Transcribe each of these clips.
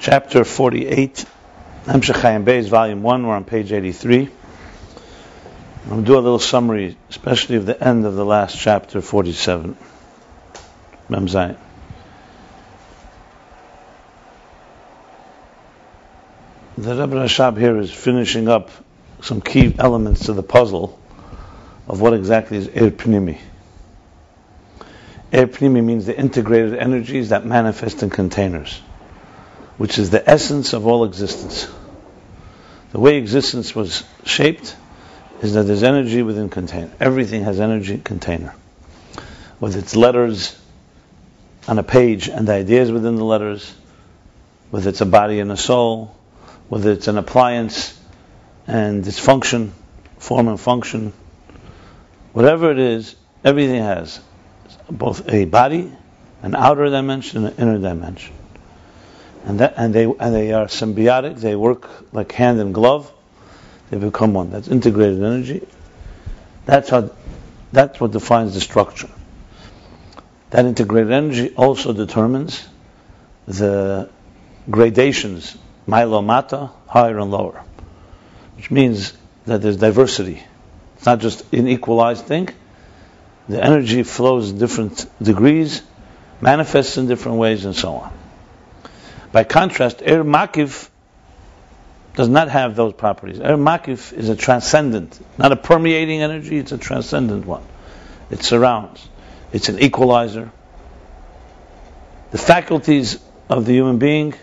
chapter 48, Hemshech Ayin Beis, volume 1, we're on page 83. I'm going to do a little summary, especially of the end of the last chapter, 47. Mem Zayin. The Rebbe Rashab here is finishing up some key elements to the puzzle of what exactly is Ir Pnimi. Ir Pnimi means the integrated energies that manifest in containers, which is the essence of all existence. The way existence was shaped is that there's energy within container. Everything has energy in container. Whether it's letters on a page and the ideas within the letters, whether it's a body and a soul, whether it's an appliance and its function, form and function, whatever it is, everything has both a body, an outer dimension, and an inner dimension. And that, and they and they are symbiotic. They work like hand and glove. They become one. That's integrated energy. That's how. That's what defines the structure. That integrated energy also determines the gradations, milo mata, higher and lower, which means that there's diversity. It's not just an equalized thing. The energy flows in different degrees, manifests in different ways, and so on. By contrast, Er Makif does not have those properties. Er Makif is a transcendent, not a permeating energy, it's a transcendent one. It surrounds. It's an equalizer. The faculties of the human being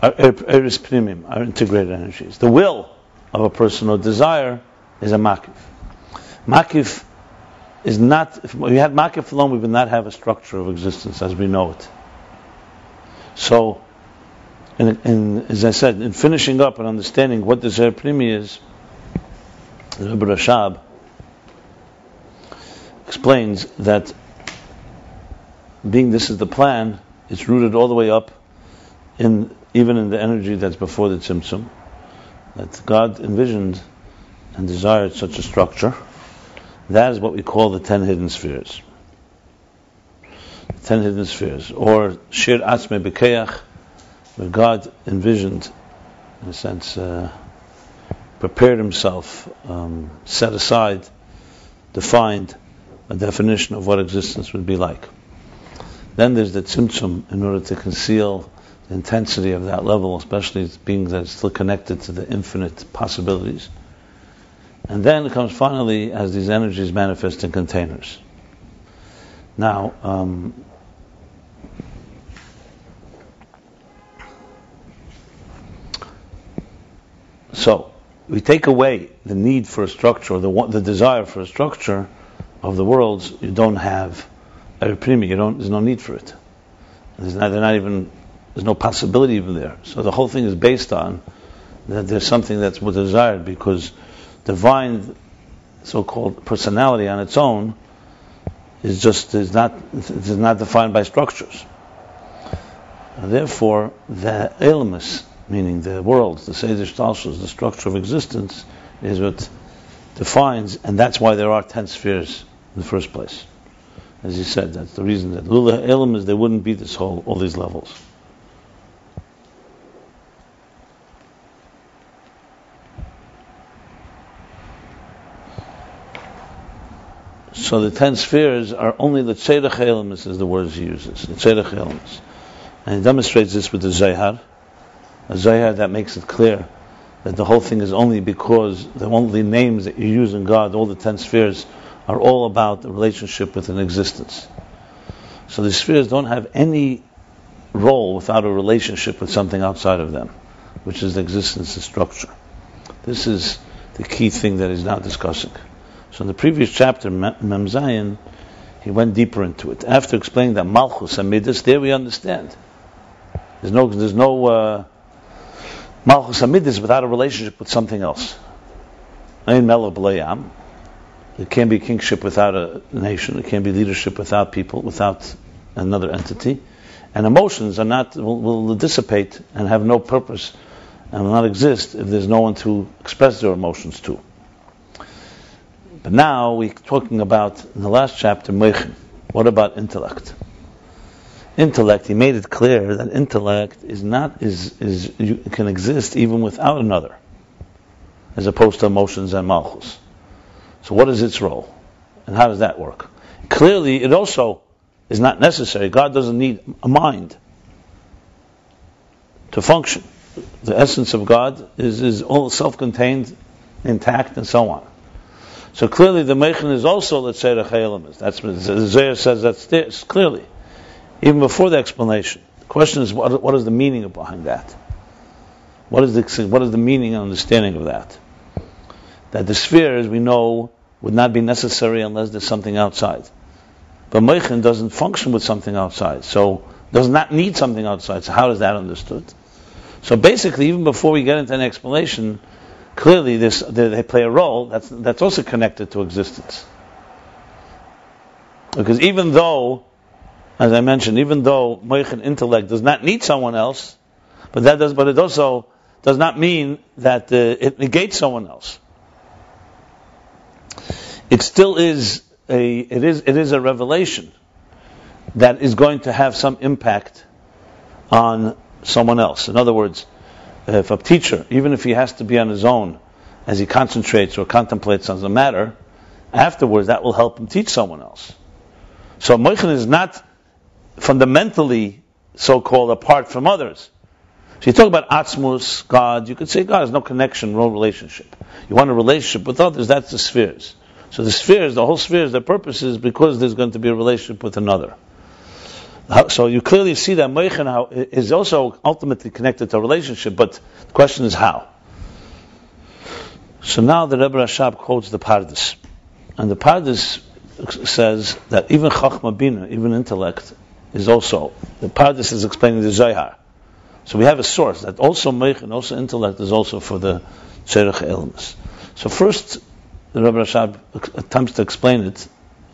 are eris primim, are integrated energies. The will of a person or desire is a makif. Makif is not, if we had makif alone, we would not have a structure of existence as we know it. So, and, and as I said, in finishing up and understanding what the Zer Primi is, Rebbe Rashab explains that being this is the plan, it's rooted all the way up in even in the energy that's before the Tzimtzum, that God envisioned and desired such a structure. That is what we call the ten hidden spheres. The ten hidden spheres, or Shir Atzme Bekeach, where God envisioned, in a sense, uh, prepared himself, um, set aside, defined a definition of what existence would be like. Then there's the tzimtzum in order to conceal the intensity of that level, especially being that it's still connected to the infinite possibilities. And then it comes finally as these energies manifest in containers. Now, um, so we take away the need for a structure, the, the desire for a structure of the worlds. You don't have a primi. You don't. There's no need for it. There's not, not even. There's no possibility even there. So the whole thing is based on that there's something that's desired because divine so-called personality on its own is just is not is not defined by structures. Therefore, the ilmus, meaning the world, the seder stalshus, the structure of existence, is what defines, and that's why there are ten spheres in the first place. As you said, that's the reason that lula ilm is there wouldn't be this whole all these levels. So the ten spheres are only the tzedach elemis, is the words he uses. The tzedach elemis, and he demonstrates this with the Zohar, a Zohar that makes it clear that the whole thing is only because the only names that you use in God, all the ten spheres, are all about the relationship with an existence. So the spheres don't have any role without a relationship with something outside of them, which is the existence and structure. This is the key thing that he's now discussing. So in the previous chapter, Mem Zayin, he went deeper into it. After explaining that Malchus and Midas, there we understand. There's no, there's no uh, Malchus and Midas without a relationship with something else. It can't be kingship without a nation. It can't be leadership without people, without another entity. And emotions are not will, will dissipate and have no purpose and will not exist if there's no one to express their emotions to. But now we're talking about, in the last chapter, Mechin. What about intellect? Intellect, he made it clear that intellect is not is is you can exist even without another, as opposed to emotions and malchus. So, what is its role, and how does that work? Clearly, it also is not necessary. God doesn't need a mind to function. The essence of God is is all self-contained, intact, and so on. So clearly, the mechan is also let's say the chayalim That's what Zohar says. That's clearly even before the explanation. The question is, what, what is the meaning behind that? What is the what is the meaning and understanding of that? That the sphere, as we know, would not be necessary unless there's something outside. But Meichen doesn't function with something outside, so does not need something outside. So how is that understood? So basically, even before we get into an explanation, clearly this, they play a role that's, that's also connected to existence. Because even though as I mentioned, even though moichin intellect does not need someone else, but that does, but it also does not mean that uh, it negates someone else. It still is a, it is, it is a revelation that is going to have some impact on someone else. In other words, if a teacher, even if he has to be on his own, as he concentrates or contemplates on the matter, afterwards that will help him teach someone else. So moichin is not fundamentally so-called apart from others. So you talk about Atzmus, God, you could say God has no connection, no relationship. You want a relationship with others, that's the spheres. So the spheres, the whole spheres, their purpose is because there's going to be a relationship with another. Uh, so you clearly see that Meichen is also ultimately connected to a relationship, but the question is how. So now the Rebbe Rashab quotes the Pardes. And the Pardes says that even Chachma Bina, even intellect, is also the Pardes is explaining the Zohar. So we have a source that also Meich and also intellect is also for the Tzerech elements. So first, the Rebbe Rashab attempts to explain it.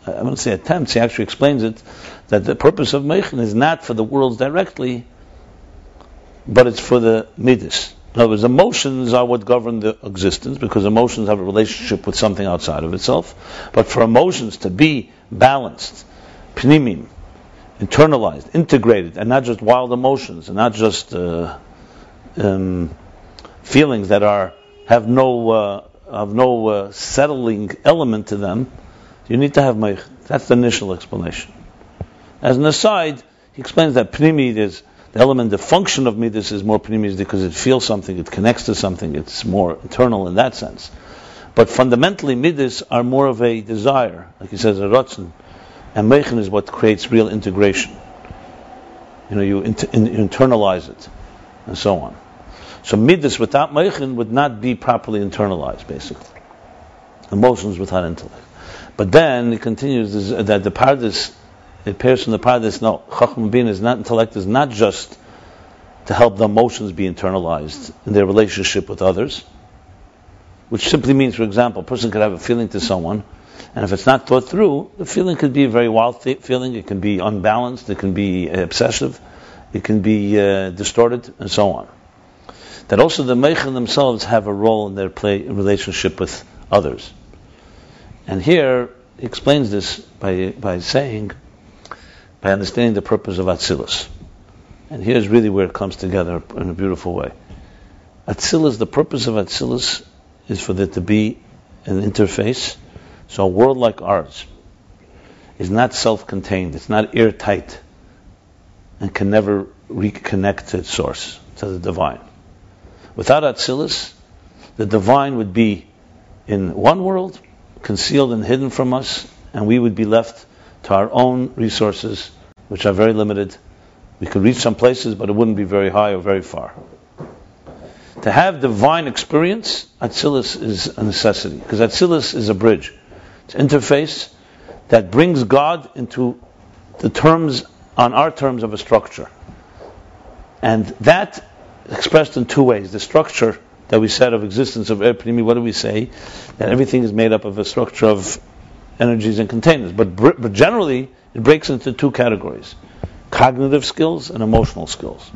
I wouldn't say attempts; he actually explains it that the purpose of Meichin is not for the worlds directly, but it's for the midas. In other words, emotions are what govern the existence because emotions have a relationship with something outside of itself. But for emotions to be balanced, pnimim, internalized, integrated, and not just wild emotions, and not just uh, um, feelings that are have no uh, have no uh, settling element to them. You need to have meich. That's the initial explanation. As an aside, he explains that pnimi is the element, the function of midas is more pnimi because it feels something, it connects to something, it's more internal in that sense. But fundamentally, midas are more of a desire, like he says, a rotzen and Meichen is what creates real integration. You know, you, in, you internalize it, and so on. So midas without Meichen would not be properly internalized, basically. Emotions without intellect. But then it continues uh, that the Pardes, it appears from the Pardes, no, Chacham Bin is not, intellect is not just to help the emotions be internalized in their relationship with others, which simply means, for example, a person could have a feeling to someone, and if it's not thought through, the feeling could be a very wild feeling. It can be unbalanced. It can be uh, obsessive. It can be uh, distorted, and so on. That also the Meichen themselves have a role in their play relationship with others. And here he explains this by, by saying, by understanding the purpose of Atzilus. And here's really where it comes together in a beautiful way. Atzilus, the purpose of Atzilus is for there to be an interface so a world like ours is not self-contained, it's not airtight, and can never reconnect to its source, to the divine. Without Atzilus, the divine would be in one world, concealed and hidden from us, and we would be left to our own resources, which are very limited. We could reach some places, but it wouldn't be very high or very far. To have divine experience, Atzilus is a necessity, because Atzilus is a bridge. It's interface that brings God into the terms, on our terms of a structure. And that expressed in two ways. The structure that we said of existence of Pnimi, what do we say? That everything is made up of a structure of energies and containers. But, but generally, it breaks into two categories cognitive skills and emotional skills.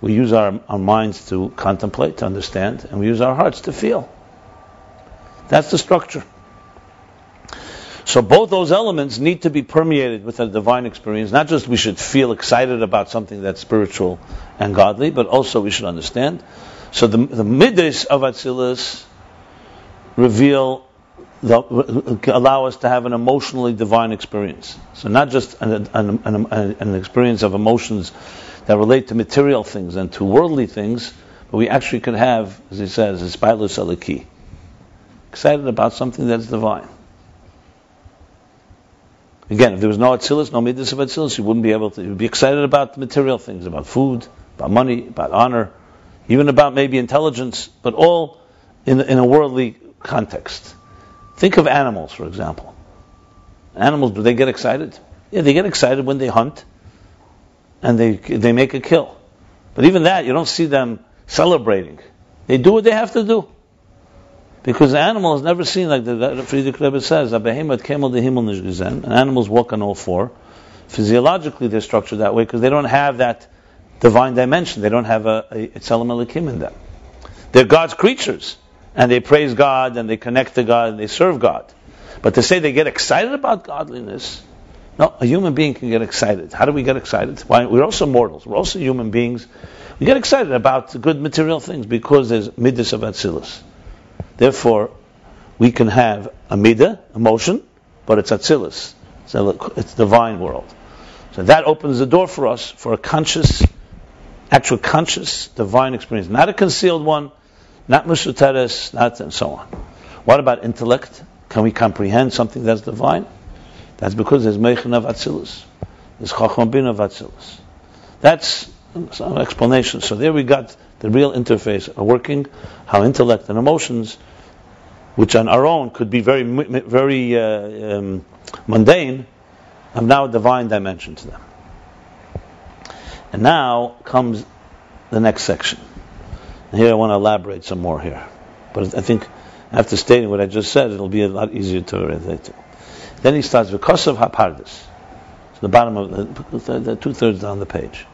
We use our, our minds to contemplate, to understand, and we use our hearts to feel. That's the structure. So both those elements need to be permeated with a divine experience. Not just we should feel excited about something that's spiritual and godly, but also we should understand. So the, the of Atzilus reveal, the, allow us to have an emotionally divine experience. So not just an, an, an, an experience of emotions that relate to material things and to worldly things, but we actually could have, as he says, a spilus alaki. Excited about something that's divine. Again, if there was no Atzilus, no Midas of Atzilus, you wouldn't be able to you'd be excited about material things, about food, about money, about honor, even about maybe intelligence, but all in, in a worldly context. Think of animals, for example. Animals, do they get excited? Yeah, they get excited when they hunt and they, they make a kill. But even that, you don't see them celebrating. They do what they have to do. Because the animal is never seen like the Frierdiker Rebbe says, animals walk on all four. Physiologically, they're structured that way because they don't have that divine dimension. They don't have a, a Tzelem Elokim in them. They're God's creatures, and they praise God, and they connect to God, and they serve God. But to say they get excited about godliness, no, a human being can get excited. How do we get excited? Why? We're also mortals. We're also human beings. We get excited about good material things because there's midas of Atzilus. Therefore, we can have a midah, emotion, but it's atzilus. So it's divine world. So that opens the door for us for a conscious, actual conscious divine experience. Not a concealed one, not musutaris, not and so on. What about intellect? Can we comprehend something that's divine? That's because there's meichin of atzilus. There's chacham bin of atzilus. That's some explanation. So there we got the real interface working, how intellect and emotions, which on our own could be very, very uh, um, mundane, have now a divine dimension to them. And now comes the next section. And here I want to elaborate some more here. But I think after stating what I just said, it'll be a lot easier to relate to. Then he starts with Kosav HaPardes. The bottom of the, the two thirds down the page.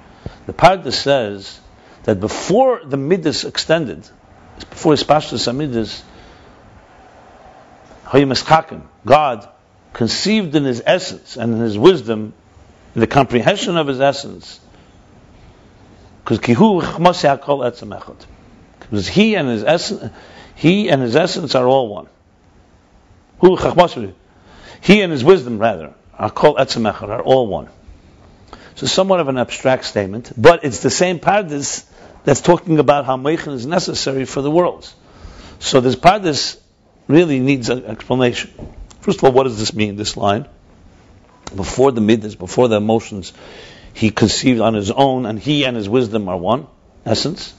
The Pardes says that before the Midas extended, before his Pashtas Midas, God conceived in his essence and in his wisdom, in the comprehension of his essence, because he and his essence, he and his essence are all one. He and his wisdom, rather, are called are all one. So somewhat of an abstract statement, but it's the same pardes that's talking about how Meichin is necessary for the worlds. So this pardes really needs an explanation. First of all, what does this mean, this line? Before the midas, before the emotions, he conceived on his own, and he and his wisdom are one essence.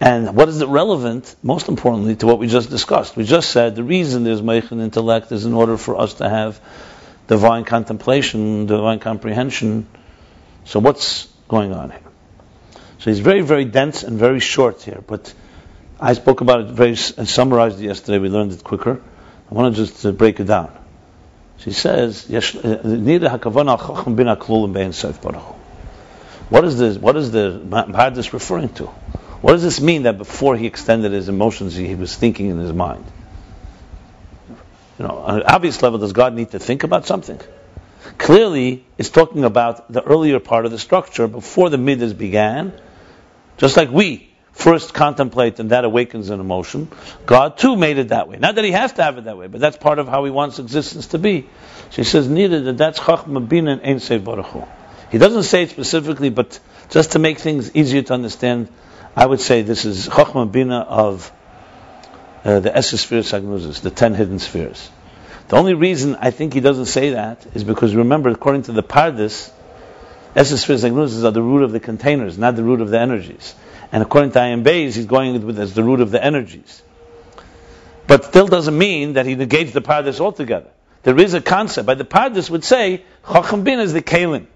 And what is it relevant, most importantly, to what we just discussed? We just said the reason there's Meichin intellect is in order for us to have divine contemplation, divine comprehension, so what's going on here? So he's very, very dense and very short here, but I spoke about it very, and summarized it yesterday, we learned it quicker. I want to just uh, break it down. She says, uh, what is this, what is the Mahadis referring to? What does this mean that before he extended his emotions, he was thinking in his mind? You know, on an obvious level, does God need to think about something? Clearly, it's talking about the earlier part of the structure before the midas began. Just like we first contemplate and that awakens an emotion, God too made it that way. Not that He has to have it that way, but that's part of how He wants existence to be. She says, neither that that's Chachma Bina and Ein Sof Baruch He doesn't say it specifically, but just to make things easier to understand, I would say this is Chachma Bina of uh, the Esser Spheres the ten hidden spheres. The only reason I think he doesn't say that is because remember, according to the Pardes, Esses are the root of the containers, not the root of the energies. And according to Ayin Beis, he's going with as the root of the energies. But still doesn't mean that he negates the Pardes altogether. There is a concept. But the Pardes would say, Chacham Bin is the Kalim.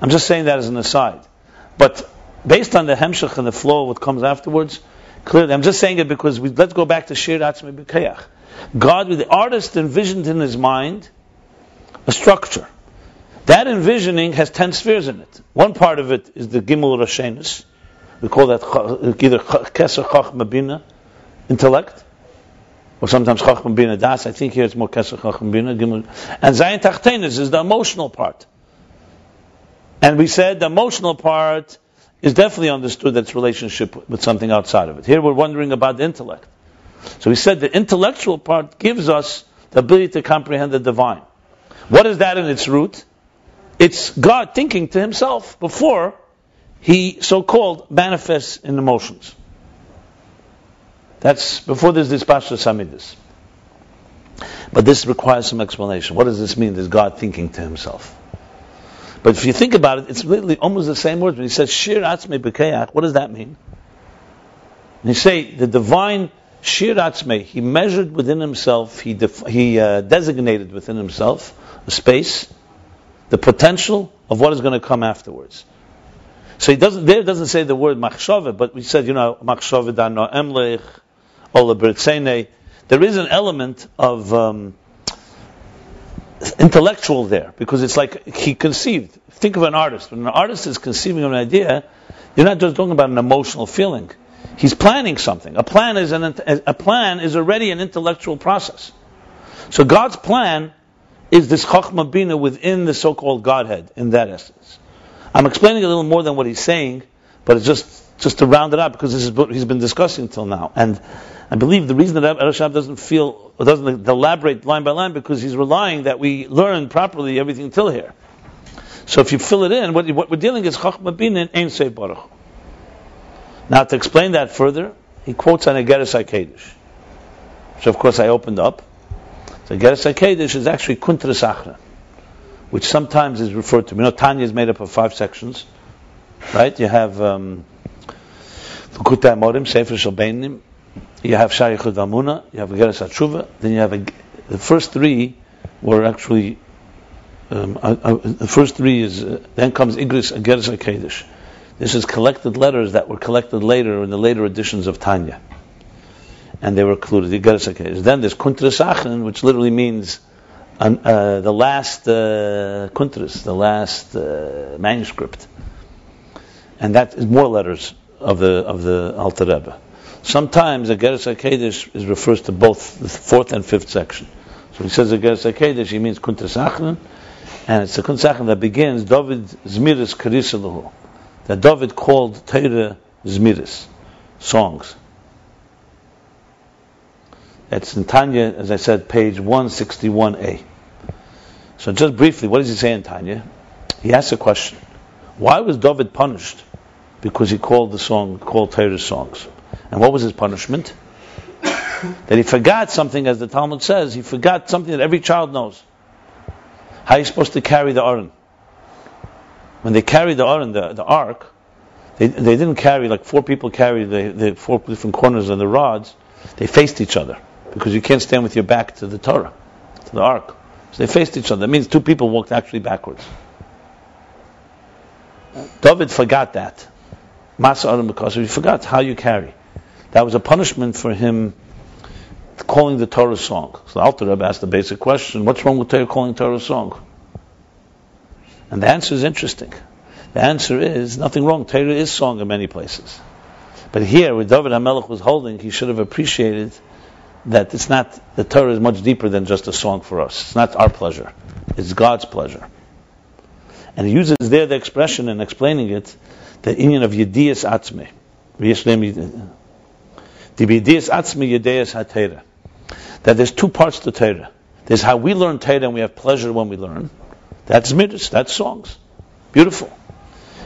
I'm just saying that as an aside. But based on the Hemshech and the flow of what comes afterwards, clearly, I'm just saying it because we, let's go back to Shir Atzmi B'Kayach. God, with the artist, envisioned in his mind a structure. That envisioning has ten spheres in it. One part of it is the Gimel Rashenus. We call that either Keser Chach Mabina, intellect. or sometimes Chacham Bina Das. I think here it's more Kesser Chacham Bina. And Zayin Tachtenis is the emotional part. And we said the emotional part is definitely understood that's relationship with something outside of it. Here we're wondering about the intellect. So we said the intellectual part gives us the ability to comprehend the divine. What is that in its root? It's God thinking to himself before he so-called manifests in emotions. That's before there's this Pasha Samidis. But this requires some explanation. What does this mean? There's God thinking to himself. But if you think about it, it's literally almost the same words. When he says Shir Atzme B'Keach, what does that mean? And you say the divine Shir Atzme, he measured within himself, he, def- he uh, designated within himself a space, the potential of what is going to come afterwards. So he doesn't there doesn't say the word machshava, but we said you know machshava dano emlech there is an element of um, intellectual there because it's like he conceived. Think of an artist. When an artist is conceiving an idea, you're not just talking about an emotional feeling. He's planning something. A plan is an a plan is already an intellectual process. So God's plan is this chachma bina within the so-called Godhead in that essence. I'm explaining a little more than what he's saying, but it's just just to round it up because this is what he's been discussing till now. And I believe the reason that Rashab doesn't feel, doesn't elaborate line by line because he's relying that we learn properly everything till here. So if you fill it in, what, what we're dealing is Chachma Bin and Ein Sof Baruch. Now to explain that further, he quotes on Iggeres HaKodesh. So of course I opened up. So Iggeres HaKodesh is actually Kuntras Achra, which sometimes is referred to. You know, Tanya is made up of five sections, right? You have um, Likkutei Amarim, Sefer Shalbeinim, you have Shayachud Amuna, you have Geras Atshuva, then you have a, the first three were actually um, the first three is uh, then comes Igris Geras Akedesh. This is collected letters that were collected later in the later editions of Tanya, and they were included. The Then there's Kuntras Achren, which literally means uh, the last uh, Kuntras, the last uh, manuscript, and that is more letters of the of the Alter Rebbe. Sometimes a Geras is refers to both the fourth and fifth section. So he says a Geras HaKedesh, he means Kuntas Achron, and it's a Kuntas that begins David Zmiris Karisalahu, that David called Torah Zmiris, songs. It's in Tanya, as I said, page 161a. So just briefly, what does he say in Tanya? He asks a question. Why was David punished? Because he called the song, called Torah songs. And what was his punishment? that he forgot something, as the Talmud says, he forgot something that every child knows. How are you supposed to carry the Aron? When they carried the Aron, the, the ark, they, they didn't carry, like four people carried the, the four different corners of the rods, they faced each other. Because you can't stand with your back to the Torah, to the ark. So they faced each other. That means two people walked actually backwards. David forgot that. Masa Adam because he forgot how you carry. That was a punishment for him calling the Torah song. So the Alter Rebbe asked the basic question, what's wrong with Torah calling Torah song? And the answer is interesting. The answer is nothing wrong. Torah is song in many places. But here, where David HaMelech was holding, he should have appreciated that it's not, the Torah is much deeper than just a song for us. It's not our pleasure. It's God's pleasure. And he uses there the expression in explaining it, the union of Yedias Atzme. That there's two parts to Torah. There's how we learn Torah and we have pleasure when we learn. That's midas, that's songs. Beautiful.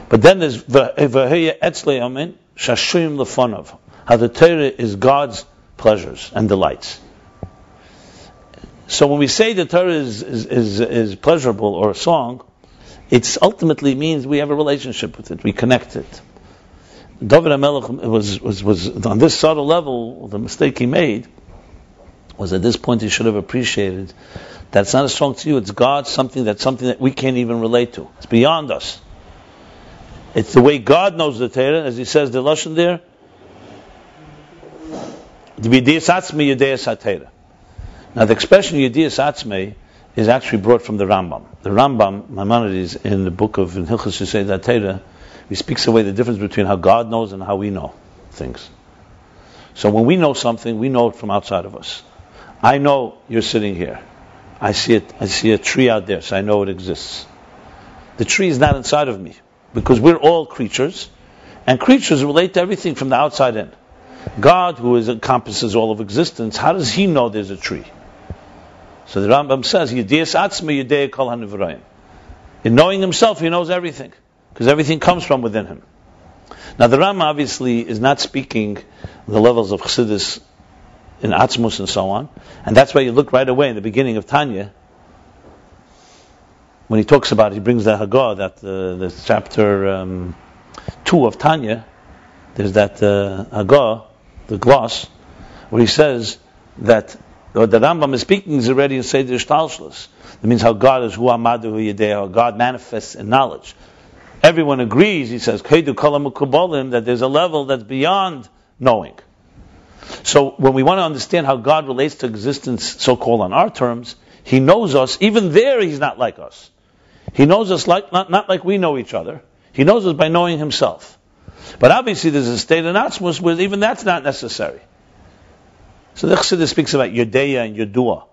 But then there's V'heya Etzle Amen, Shashuyim Lefonov. How the Torah is God's pleasures and delights. So when we say the Torah is, is, is, is pleasurable or a song, it ultimately means we have a relationship with it, we connect it. David HaMelech was, was, was on this subtle level, the mistake he made was at this point he should have appreciated that it's not a song to you, it's God, something that's something that we can't even relate to. It's beyond us. It's the way God knows the Torah, as he says the Lashon there. Now the expression Yediyas Atzmei is actually brought from the Rambam. The Rambam, Maimonides, in the book of Hilchas Torah, he speaks away the difference between how God knows and how we know things. So when we know something, we know it from outside of us. I know you're sitting here. I see it. I see a tree out there, so I know it exists. The tree is not inside of me because we're all creatures, and creatures relate to everything from the outside in. God, who is, encompasses all of existence, how does He know there's a tree? So the Rambam says, "Yediyas atzma yedei kol hanivrayim." In knowing Himself, He knows everything because everything comes from within Him. Now the Ram obviously is not speaking the levels of Chassidus in Atzmus and so on, and that's why you look right away in the beginning of Tanya when he talks about he brings the Haggadah that uh, the chapter um, two of Tanya. There's that uh, the gloss, where he says that what the Rambam is speaking is already in Seder Shtalshlis. That means how God is Hu Amadu Hu how God manifests in knowledge. Everyone agrees, he says, that there's a level that's beyond knowing. So when we want to understand how God relates to existence, so-called on our terms, He knows us. Even there, He's not like us. He knows us like, not, not like we know each other. He knows us by knowing Himself. But obviously, there's a state of Atzmus where even that's not necessary. So the Chassidus speaks about Yodeya and Yodua.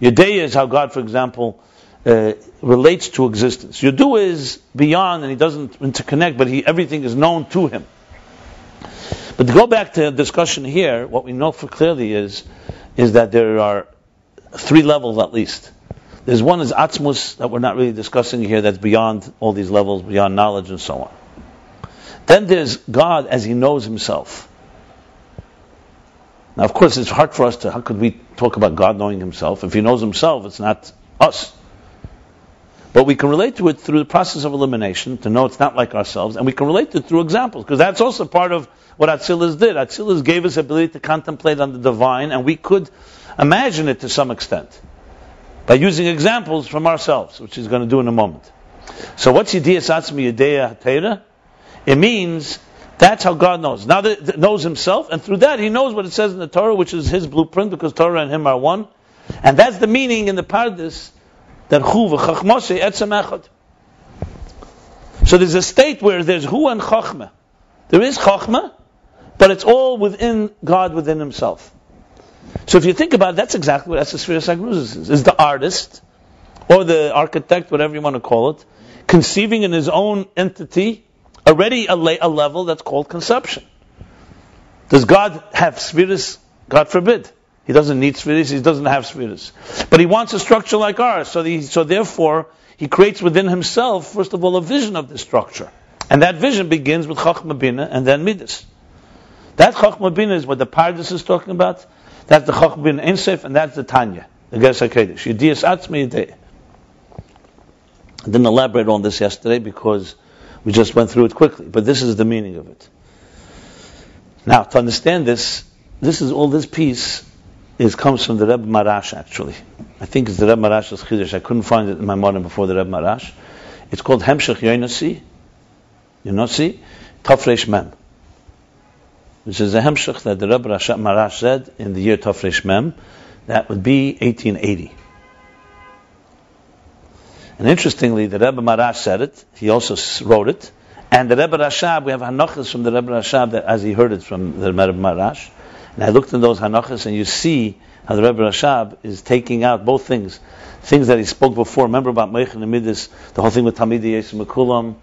Yodeya is how God, for example, uh, relates to existence. Yodua is beyond and he doesn't interconnect, but he, everything is known to him. But to go back to the discussion here, what we know for clearly is, is that there are three levels at least. There's one is Atzmus that we're not really discussing here that's beyond all these levels, beyond knowledge and so on. Then there's God as He knows Himself. Now, of course, it's hard for us to, how could we talk about God knowing Himself? If He knows Himself, it's not us. But we can relate to it through the process of elimination, to know it's not like ourselves, and we can relate to it through examples, because that's also part of what Atzilus did. Atzilus gave us ability to contemplate on the divine, and we could imagine it to some extent by using examples from ourselves, which he's going to do in a moment. So what's Yediyas Atzmi Yedeya Hatera? It means that's how God knows. Now that knows himself, and through that he knows what it says in the Torah, which is his blueprint, because Torah and him are one. And that's the meaning in the Pardes that Hu v'chachmose etzem echad. So there's a state where there's Hu and Chachma. There is Chachma, but it's all within God, within Himself. So if you think about it, that's exactly what Esesphere Sagruzis is. Is the artist, or the architect, whatever you want to call it, conceiving in his own entity already a, a level that's called conception. Does God have spheres? God forbid. He doesn't need spheres, he doesn't have spheres. But he wants a structure like ours, so, the, so therefore, he creates within himself, first of all, a vision of this structure. And that vision begins with Chachma Bina and then Midas. That Chachma Bina is what the Pardes is talking about. That's the Chachma Bina Insef, and that's the Tanya, the Ger HaKodesh. Yediyas Atzmi Yedei. I didn't elaborate on this yesterday because we just went through it quickly, but this is the meaning of it. Now, to understand this, this is all this piece is comes from the Rebbe Maharash actually. I think it's the Rebbe Maharash's Chiddush. I couldn't find it in my morning before the Rebbe Maharash. It's called Hemshech Yonosi, Tafresh Mem. Which is a Hemshech that the Rebbe Maharash said in the year Tafresh Mem. That would be 1880. And interestingly, the Rebbe Maharash said it. He also wrote it. And the Rebbe Rashab, we have Hanachas from the Rebbe Rashab that as he heard it from the Rebbe Maharash. And I looked in those Hanachas, and you see how the Rebbe Rashab is taking out both things. Things that he spoke before. Remember about Meichin and Midas, the whole thing with Tamidi Yesum Mekulam,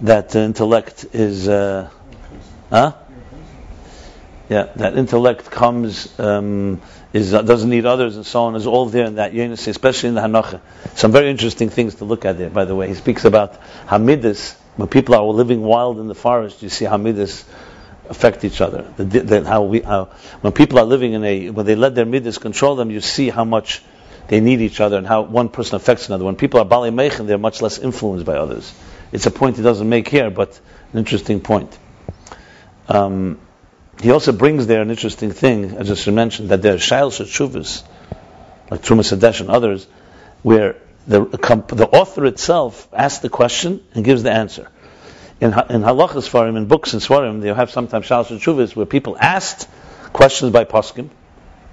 that uh, intellect is, uh, huh? Yeah, that intellect comes, um, is, uh, doesn't need others and so on, is all there in that Yenis, especially in the Hanacha. Some very interesting things to look at there, by the way. He speaks about Hamidus, when people are living wild in the forest, you see Hamidus affect each other. The, the, how we, how, when people are living in a, when they let their midas control them, you see how much they need each other and how one person affects another. When people are bali mechen, they're much less influenced by others. It's a point he doesn't make here, but an interesting point. Um, he also brings there an interesting thing, as I just mentioned, that there are shail shuvas, like Terumas HaDeshen and others, where the, the author itself asks the question and gives the answer in, in halachas svarim, in books and svarim, they have sometimes shalosh shuvas where people asked questions by poskim,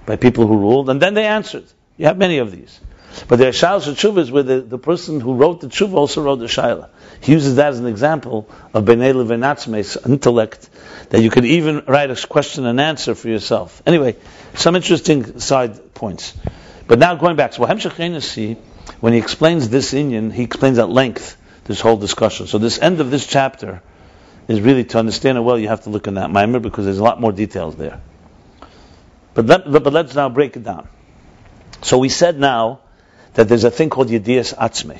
by people who ruled, and then they answered. You have many of these. But there are Shailas Tshuvas where the, the person who wrote the Tshuva also wrote the Shaila. He uses that as an example of B'nai Levenatzme's intellect, that you could even write a question and answer for yourself. Anyway, some interesting side points. But now going back, so when he explains this Indian, he explains at length this whole discussion. So this end of this chapter is really to understand it well. You have to look in that mimer because there's a lot more details there. But, let, but let's now break it down. So we said now that there's a thing called Yedias Atzme.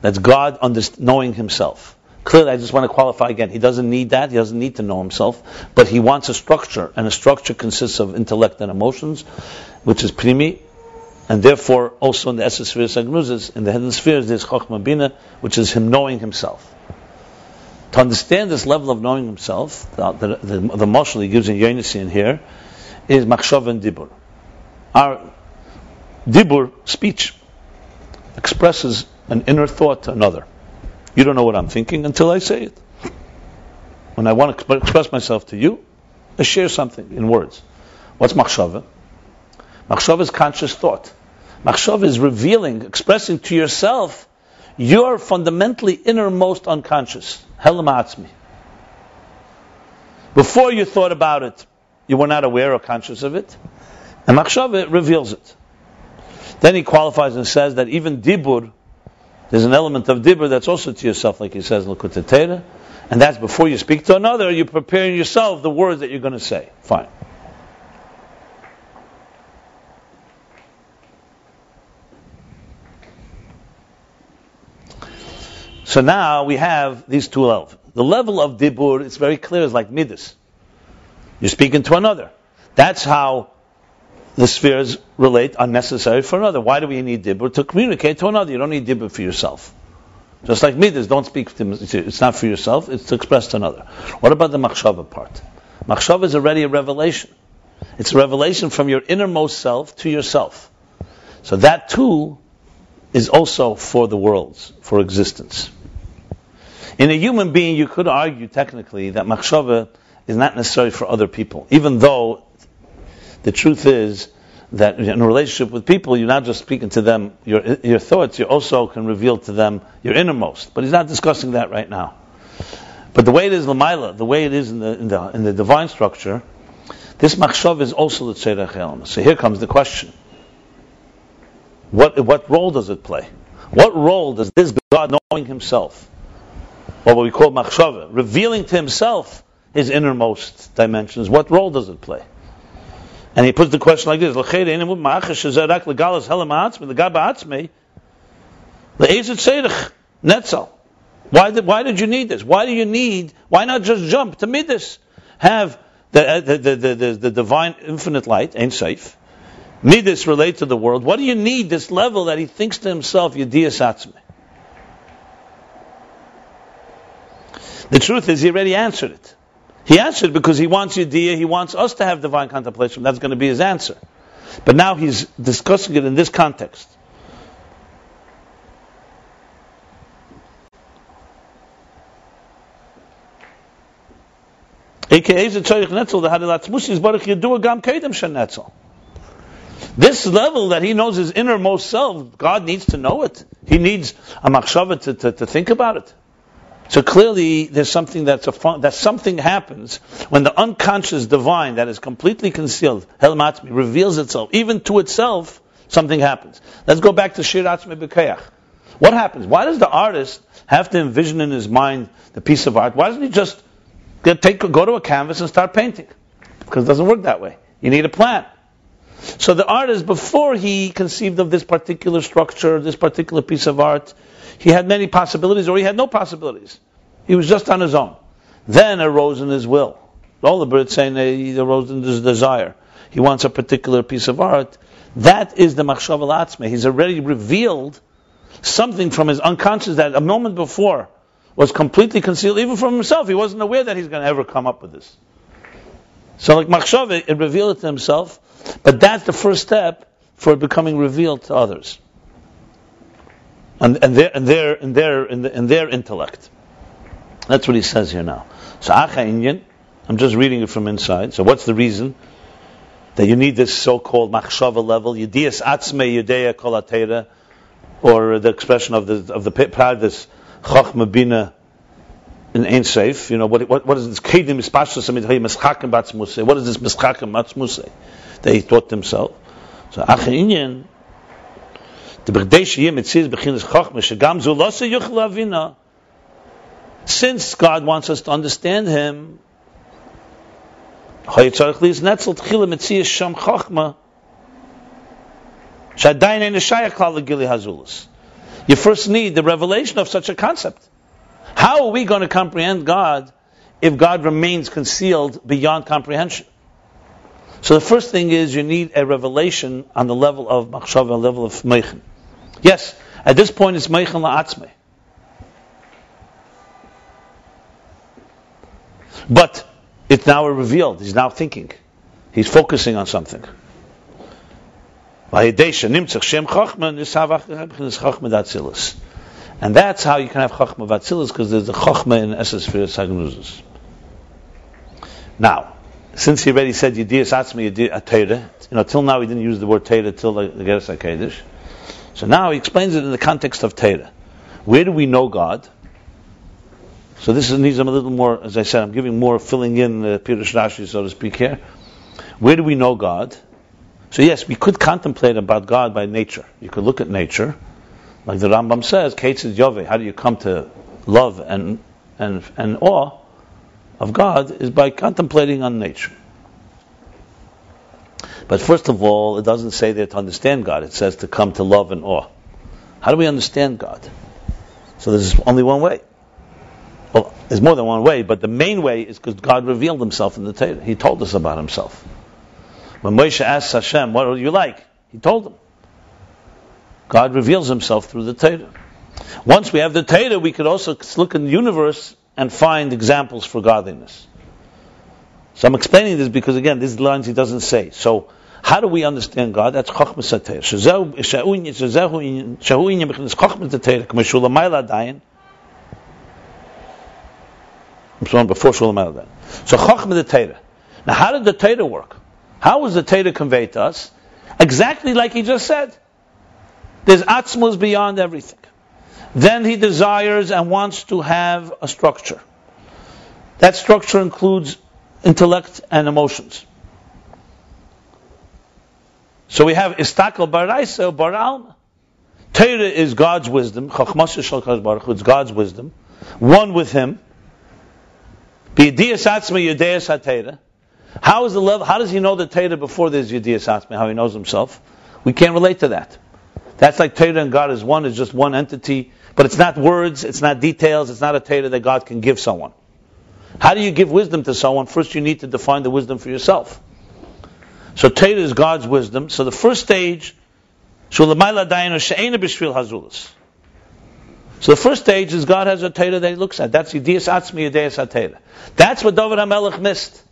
That's God knowing Himself. Clearly, I just want to qualify again. He doesn't need that. He doesn't need to know himself, but he wants a structure, and a structure consists of intellect and emotions, which is primi, and therefore also in the Esser spheres in the hidden spheres, there's Chochmah Bina, which is him knowing himself. To understand this level of knowing himself, the, the, the, the he gives in Yonisi here, is Machshav and Dibur. Our Dibur, speech, expresses an inner thought to another. You don't know what I'm thinking until I say it. When I want to express myself to you, I share something in words. What's machshava? Machshava is conscious thought. Machshava is revealing, expressing to yourself your fundamentally innermost unconscious. Helamatzmi. Before you thought about it, you were not aware or conscious of it. And machshava reveals it. Then he qualifies and says that even dibur, there's an element of dibur that's also to yourself, like he says in Lakut and that's before you speak to another, you're preparing yourself the words that you're going to say. Fine. So now we have these two levels. The level of dibur, it's very clear, is like midas. You're speaking to another. That's how the spheres relate unnecessary for another. Why do we need dibur? To communicate to another. You don't need dibur for yourself. Just like midas, don't speak to It's not for yourself, it's to express to another. What about the machshava part? Machshava is already a revelation. It's a revelation from your innermost self to yourself. So that too is also for the worlds, for existence. In a human being, you could argue technically that machshava is not necessary for other people, even though the truth is that in a relationship with people, you're not just speaking to them your, your thoughts, you also can reveal to them your innermost. But he's not discussing that right now. But the way it is Lamaila, the way it is in the, in the, in the divine structure, this machshav is also the tzedach So here comes the question. What, what role does it play? What role does this God knowing himself, what we call machshava, revealing to himself his innermost dimensions, what role does it play? And he puts the question like this: Why did, why did you need this? Why do you need? Why not just jump to midas? Have the, uh, the, the, the, the divine infinite light, Ein Sof. Midas relate to the world. What do you need this level that he thinks to himself, Yediyas? The truth is, he already answered it. He answered because he wants Yediyah, he wants us to have divine contemplation. That's going to be his answer. But now he's discussing it in this context. This level that he knows his innermost self, God needs to know it. He needs a machshava to, to, to think about it. So clearly, there's something that's a fun, that something happens when the unconscious divine that is completely concealed, Helmatmi, reveals itself, even to itself, something happens. Let's go back to Shir Atzmi. What happens? Why does the artist have to envision in his mind the piece of art? Why doesn't he just take, go to a canvas and start painting? Because it doesn't work that way. You need a plan. So the artist, before he conceived of this particular structure, this particular piece of art, he had many possibilities or he had no possibilities. He was just on his own. Then arose in his will. All the birds saying that he arose in his desire. He wants a particular piece of art. That is the machshav al He's already revealed something from his unconscious that a moment before was completely concealed, even from himself. He wasn't aware that he's going to ever come up with this. So, like machshav, it revealed it to himself, but that's the first step for it becoming revealed to others and, and their and their and their the, their intellect. That's what he says here now. So Acha Inyan, I'm just reading it from inside. So what's the reason? that you need this so-called machshava level, yedias atzme yudea kolatera, or the expression of the of the this chachma bina in Ein. You know what, what, is this kedim batzmuse? What is this mischakim batzmuse? They taught themselves. So achinyan chachma yuchel avina. Since God wants us to understand Him, you first need the revelation of such a concept. How are we going to comprehend God if God remains concealed beyond comprehension? So the first thing is you need a revelation on the level of machshav, on the level of meichen. Yes, at this point it's meichen la'atzmei. But it's now revealed. He's now thinking. He's focusing on something. And that's how you can have Chachma Vatzilis, because there's a Chachma in Esses for Sagnuzis. Now, since he already said Yediyas Atzmi Yediyas uh, you know, till now he didn't use the word Teira till the, the Iggeres HaKodesh. So now he explains it in the context of Teira. Where do we know God? So this is, needs a little more, as I said, I'm giving more filling in uh, Pirush Rashi, so to speak here. Where do we know God? So yes, we could contemplate about God by nature. You could look at nature, like the Rambam says, Ketzid Yove, how do you come to love and, and, and awe of God is by contemplating on nature. But first of all, it doesn't say there to understand God. It says to come to love and awe. How do we understand God? So there's only one way. Well, there's more than one way, but the main way is because God revealed himself in the Torah. He told us about himself. When Moshe asked Hashem, what are you like? He told him. God reveals himself through the Torah. Once we have the Torah, we could also look in the universe and find examples for godliness. So I'm explaining this because again, these lines he doesn't say. So how do we understand God? That's Chachmas Satayr. I'm before Shulam Eladan. So Chachma the. Now, how did the Torah work? How was the Torah conveyed to us? Exactly like he just said. There's atzmus beyond everything. Then he desires and wants to have a structure. That structure includes intellect and emotions. So we have istakel baraisa bar alma. Torah is God's wisdom. It's God's wisdom. One with Him. How is the level? How does he know the Torah before there's Yediyas Atzmi? How he knows himself? We can't relate to that. That's like Torah and God is one, is just one entity, but it's not words, it's not details, it's not a Torah that God can give someone. How do you give wisdom to someone? First, you need to define the wisdom for yourself. So Torah is God's wisdom. So the first stage. So the first stage is God has a Torah that he looks at. That's Yediyas Atzmi, Yediyas HaTorah. That's what David HaMelech missed.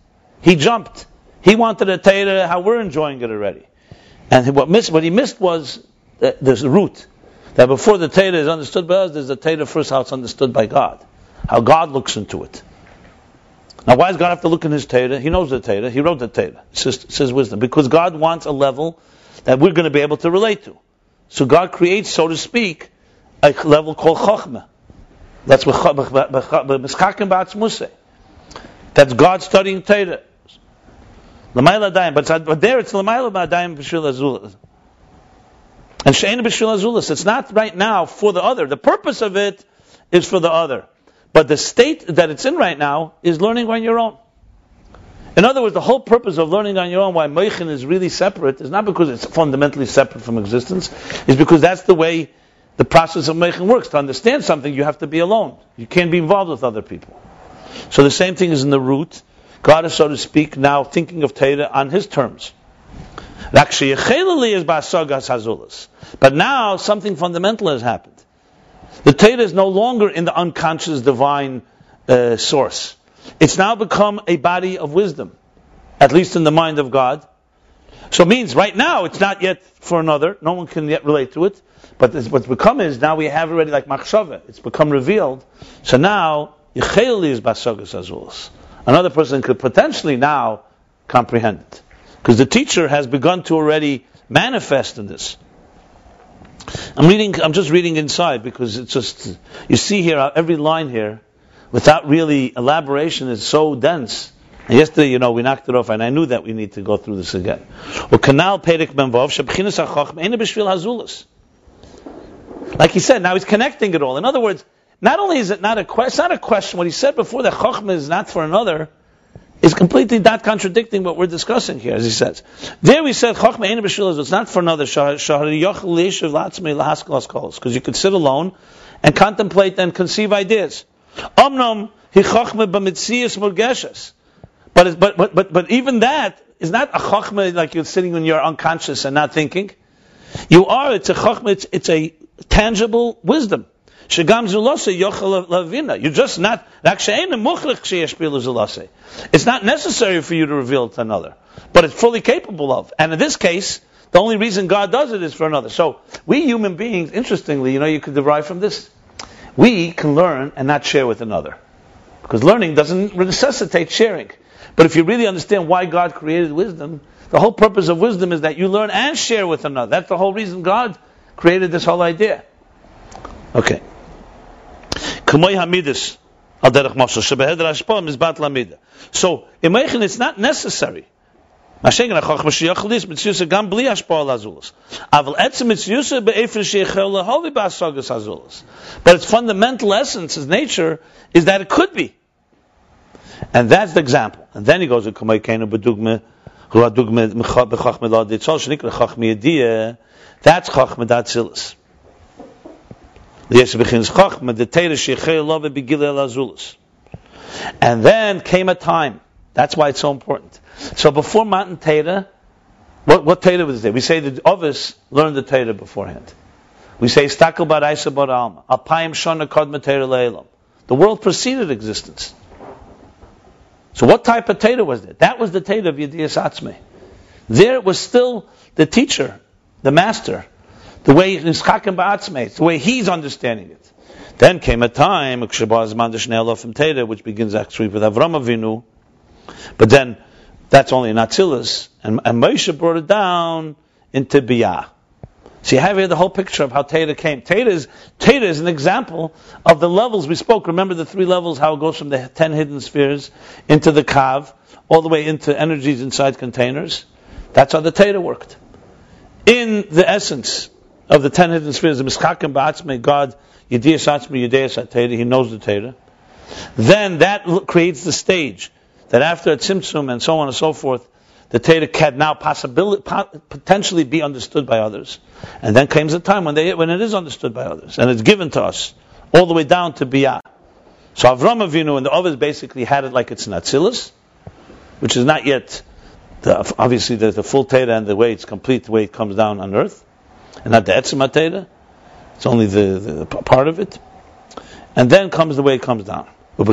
He jumped. He wanted a Torah how we're enjoying it already. And what, missed, what he missed was uh, the, the root. That before the Torah is understood by us, there's a Torah first how it's understood by God. How God looks into it. Now, why does God have to look in His Torah? He knows the Torah. He wrote the Torah. It says, wisdom. Because God wants a level that we're going to be able to relate to. So God creates, so to speak, a level called Chochmah. That's Mischakim Ba'atzmuseh. That's God studying Torah. Lamayla Daim, but there it's Lamayla Daim B'Shil Azulas. And Shein B'Shil Azulas. It's not right now for the other. The purpose of it is for the other. But the state that it's in right now is learning on your own. In other words, the whole purpose of learning on your own, why Meichin is really separate, is not because it's fundamentally separate from existence, is because that's the way the process of making works. To understand something, you have to be alone. You can't be involved with other people. So the same thing is in the root. God is, so to speak, now thinking of Torah on His terms. But now something fundamental has happened. The Torah is no longer in the unconscious divine uh, source. It's now become a body of wisdom, at least in the mind of God. So it means right now it's not yet for another. No one can yet relate to it. But what's become is now we have already like machshava. It's become revealed. So now is. Another person could potentially now comprehend it. Because the teacher has begun to already manifest in this. I'm reading, I'm just reading inside because it's just, you see here, every line here, without really elaboration, is so dense. And yesterday, you know, we knocked it off, and I knew that we need to go through this again. Like he said, now he's connecting it all. In other words, not only is it not a question, it's not a question. What he said before that Chochmah is not for another is completely not contradicting what we're discussing here, as he says. There we said Chochmah ain't it's not for another because you could sit alone and contemplate and conceive ideas. Omnom hi b'mitzias murgeshes. But, but, but, but, but even that is not a Chochmah like you're sitting when you're unconscious and not thinking. You are, it's a Chochmah, it's, it's a tangible wisdom. Shagam zulase yochel lavina. You're just not. It's not necessary for you to reveal it to another, but it's fully capable of. And in this case, the only reason God does it is for another. So we human beings, interestingly, you know, you could derive from this. We can learn and not share with another, because learning doesn't necessitate sharing. But if you really understand why God created wisdom, the whole purpose of wisdom is that you learn and share with another. That's the whole reason God created this whole idea. Okay. So in Meichen it's not necessary. But its fundamental essence, its nature, is that it could be. And that's the example. And then he goes to. That's chach medat zilis. And then came a time. That's why it's so important. So before Matan Torah, what, what Torah was there? We say the Ovis learned the Torah beforehand. We say Stakel bar Isa bar Alma. Alpayim shana kod Leilam. The world preceded existence. So what type of Torah was it? That was the Torah of Yediyas Atzmei. There was still the teacher, the master, the way Nischakim Ba'atzmei, the way he's understanding it. Then came a time, which begins actually with Avram Avinu, but then that's only an Atzilus, and, and Moshe brought it down into Biyah. So you have here the whole picture of how Teda came. Teda is, Teda is an example of the levels we spoke. Remember the three levels, how it goes from the ten hidden spheres into the Kav, all the way into energies inside containers. That's how the Teda worked. In the essence, of the ten hidden spheres, the Mischakim Ba'atzme, God, Yediyas Atzme, Yediyas He knows the Torah. Then that creates the stage that after a Tzimtzum and so on and so forth, the Torah can now possibility, potentially be understood by others. And then comes a time when, they, when it is understood by others, and it's given to us, all the way down to Biyah. So Avram Avinu and the others basically had it like it's an Atzilus, which is not yet, the, obviously, the, the full Torah and the way it's complete, the way it comes down on earth and not the Etzim HaTeira. It's only the, the, part of it. And then comes the way it comes down. But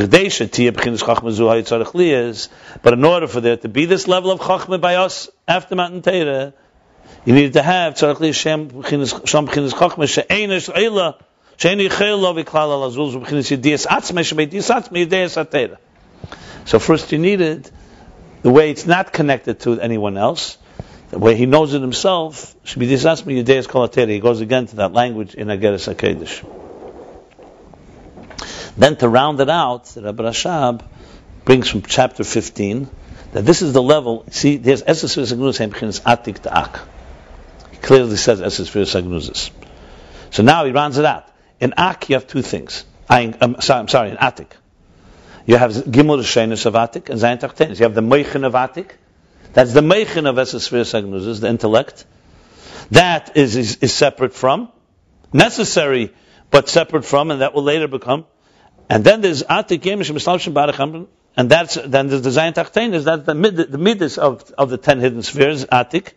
in order for there to be this level of Chachma by us after Matan Teira, you needed to have. So first you needed the way it's not connected to anyone else, way he knows it himself, should be disasmi Yudayas Kolateri. He goes again to that language in Iggeres HaKodesh. Then to round it out, Rebbe Rashab brings from chapter 15 that this is the level. See, there's Eses V'Sagnuzis Hemchinis Atik Ta'ak. He clearly says Eses V'Sagnuzis. So now he rounds it out. In Ak, you have two things. I, am sorry, I'm sorry, in Atik. You have Gimel Shenus of Atik and Zayin Tachtenis. You have the Meichin of Atik, that's the meichin of Esesphere Sagnuzis, the intellect. That is, is, is separate from, necessary, but separate from, and that will later become. And then there's Atik Yemish and that's then there's the Zayin Tachtein, is that the mid the midis of, of the ten hidden spheres, Atik.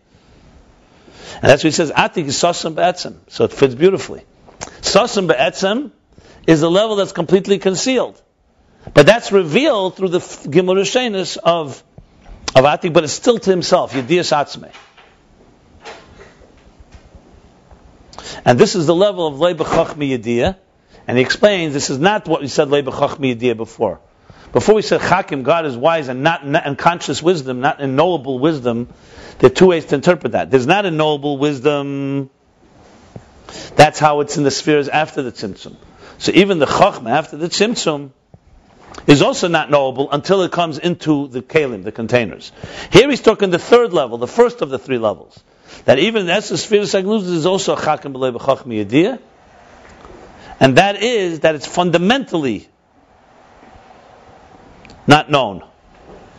And that's what he says, Atik is Sasam Be'etzem. So it fits beautifully. Sasam Be'etzem is the level that's completely concealed. But that's revealed through the Gimel of of Atik, but it's still to himself, Yediyas Atzmei. And this is the level of Leiba Chachmi Yediyah, and he explains this is not what we said Leiba Chachmi Yediyah before. Before we said Chakim, God is wise and not, not and conscious wisdom, not in knowable wisdom. There are two ways to interpret that. There's not a knowable wisdom. That's how it's in the spheres after the Tzimtzum. So even the Chachma after the Tzimtzum is also not knowable until it comes into the Kalim, the containers. Here he's talking the third level, the first of the three levels. That even the Spheres is also a Chakim B'Lei B'Chachmi Yediyah. And that is that it's fundamentally not known.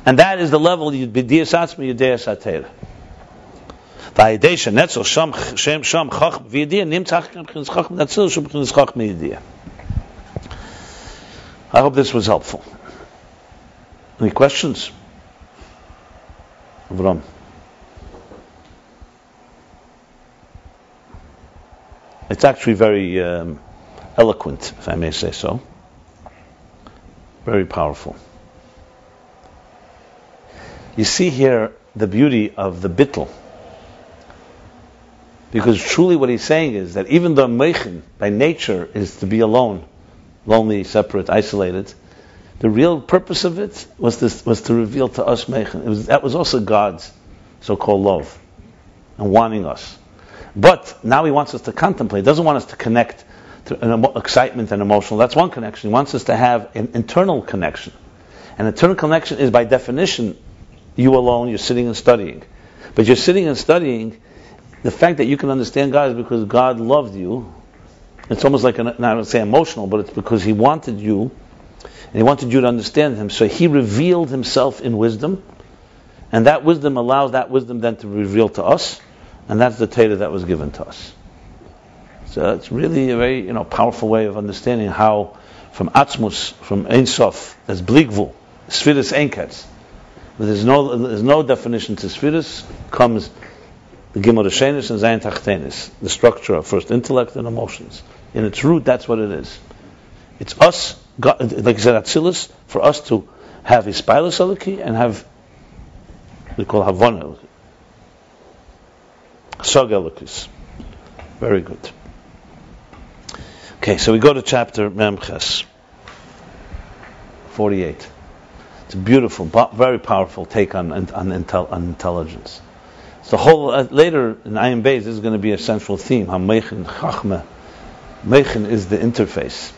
And that is the level you b'diyas atzmi yudeyas atera. Vayidesha netzel sham. I hope this was helpful. Any questions? Avram. It's actually very um, eloquent, if I may say so. Very powerful. You see here the beauty of the bittel. Because truly what he's saying is that even though Meichin, by nature, is to be alone, lonely, separate, isolated, the real purpose of it was to, was to reveal to us Meichin. Was, that was also God's so-called love and wanting us. But now he wants us to contemplate. He doesn't want us to connect to an emo- excitement and emotional. That's one connection. He wants us to have an internal connection. An internal connection is by definition you alone, you're sitting and studying. But you're sitting and studying, the fact that you can understand God is because God loved you. It's almost like, an, not say emotional, but it's because He wanted you, and He wanted you to understand Him. So He revealed Himself in wisdom, and that wisdom allows that wisdom then to reveal to us, and that's the Torah that was given to us. So it's really a very you know powerful way of understanding how from Atzmus, from Ein Sof, as Bligvul, Sfiris Enketz, there's no, there's no definition to Sfiris, comes the Gimel and Zayin Tachtenis, the structure of first intellect and emotions. In its root, that's what it is. It's us, God, like I said, Atzilus, for us to have a Ispilus Eliki and have, we call Havana Sog. Very good. Okay, so we go to chapter Memches, 48. It's a beautiful, very powerful take on, on, intel, on intelligence. So whole uh, later in Ayin Beis, this is going to be a central theme. How Meichin Meichin is the interface.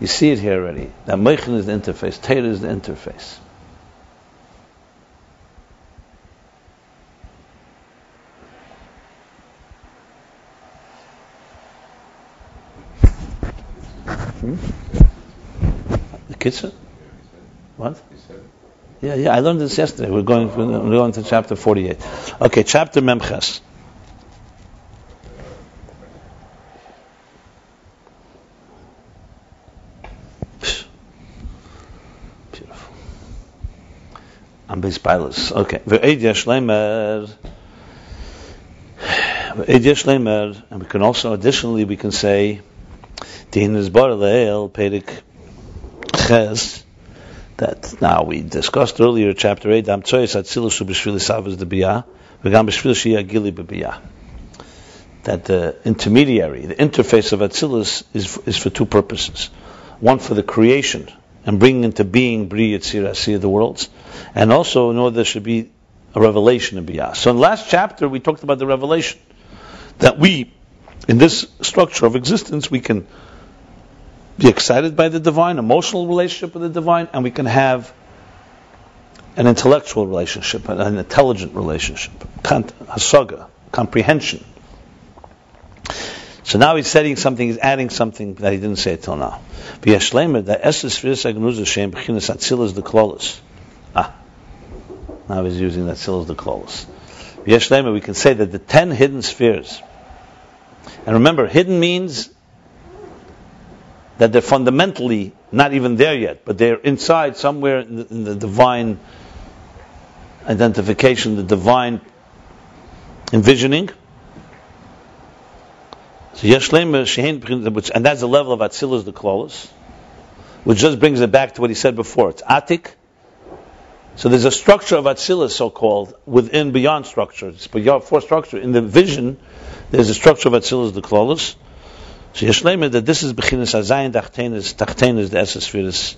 You see it here already. That Meichin is the interface. Torah is the interface. Hmm? The kitzah? What? Yeah, yeah, I learned this yesterday. We're going, we're going to chapter 48. Okay, chapter Memches. Beautiful. Base pilots. Okay. Ve'ed yashlemer. Ve'ed yashlemer. And we can also, additionally, we can say, Din is bar le'el, perik ches, that now we discussed earlier, chapter 8, Dam Tzoyes Atzilus B'Shvili Savas the Biyah, V'gam B'Shvil Shia Gili B'Biyah. That the intermediary, the interface of Atzilus is, is for two purposes. One for the creation and bring into being Bri Yitzir Asir, the worlds, and also in order there should be a revelation of Biyah. So in the last chapter we talked about the revelation. That we, in this structure of existence, we can be excited by the divine, emotional relationship with the divine, and we can have an intellectual relationship, an intelligent relationship, hasaga, comprehension. So now he's setting something, he's adding something that he didn't say till now. Ah, now he's using that silas the klolos. We can say that the ten hidden spheres, and remember, hidden means that they're fundamentally not even there yet, but they're inside somewhere in the, in the divine identification, the divine envisioning. So Yeshlem and that's the level of Atzilus the Klolos, which just brings it back to what he said before. It's Atik. So there's a structure of Atzilus, so-called, within beyond structure. Beyond for structure. In the vision, there's a structure of Atzilus the Klolos. So Yeshleim that this is Bechinas Azayin Tachtenis, Tachtenis, the Esses Firis.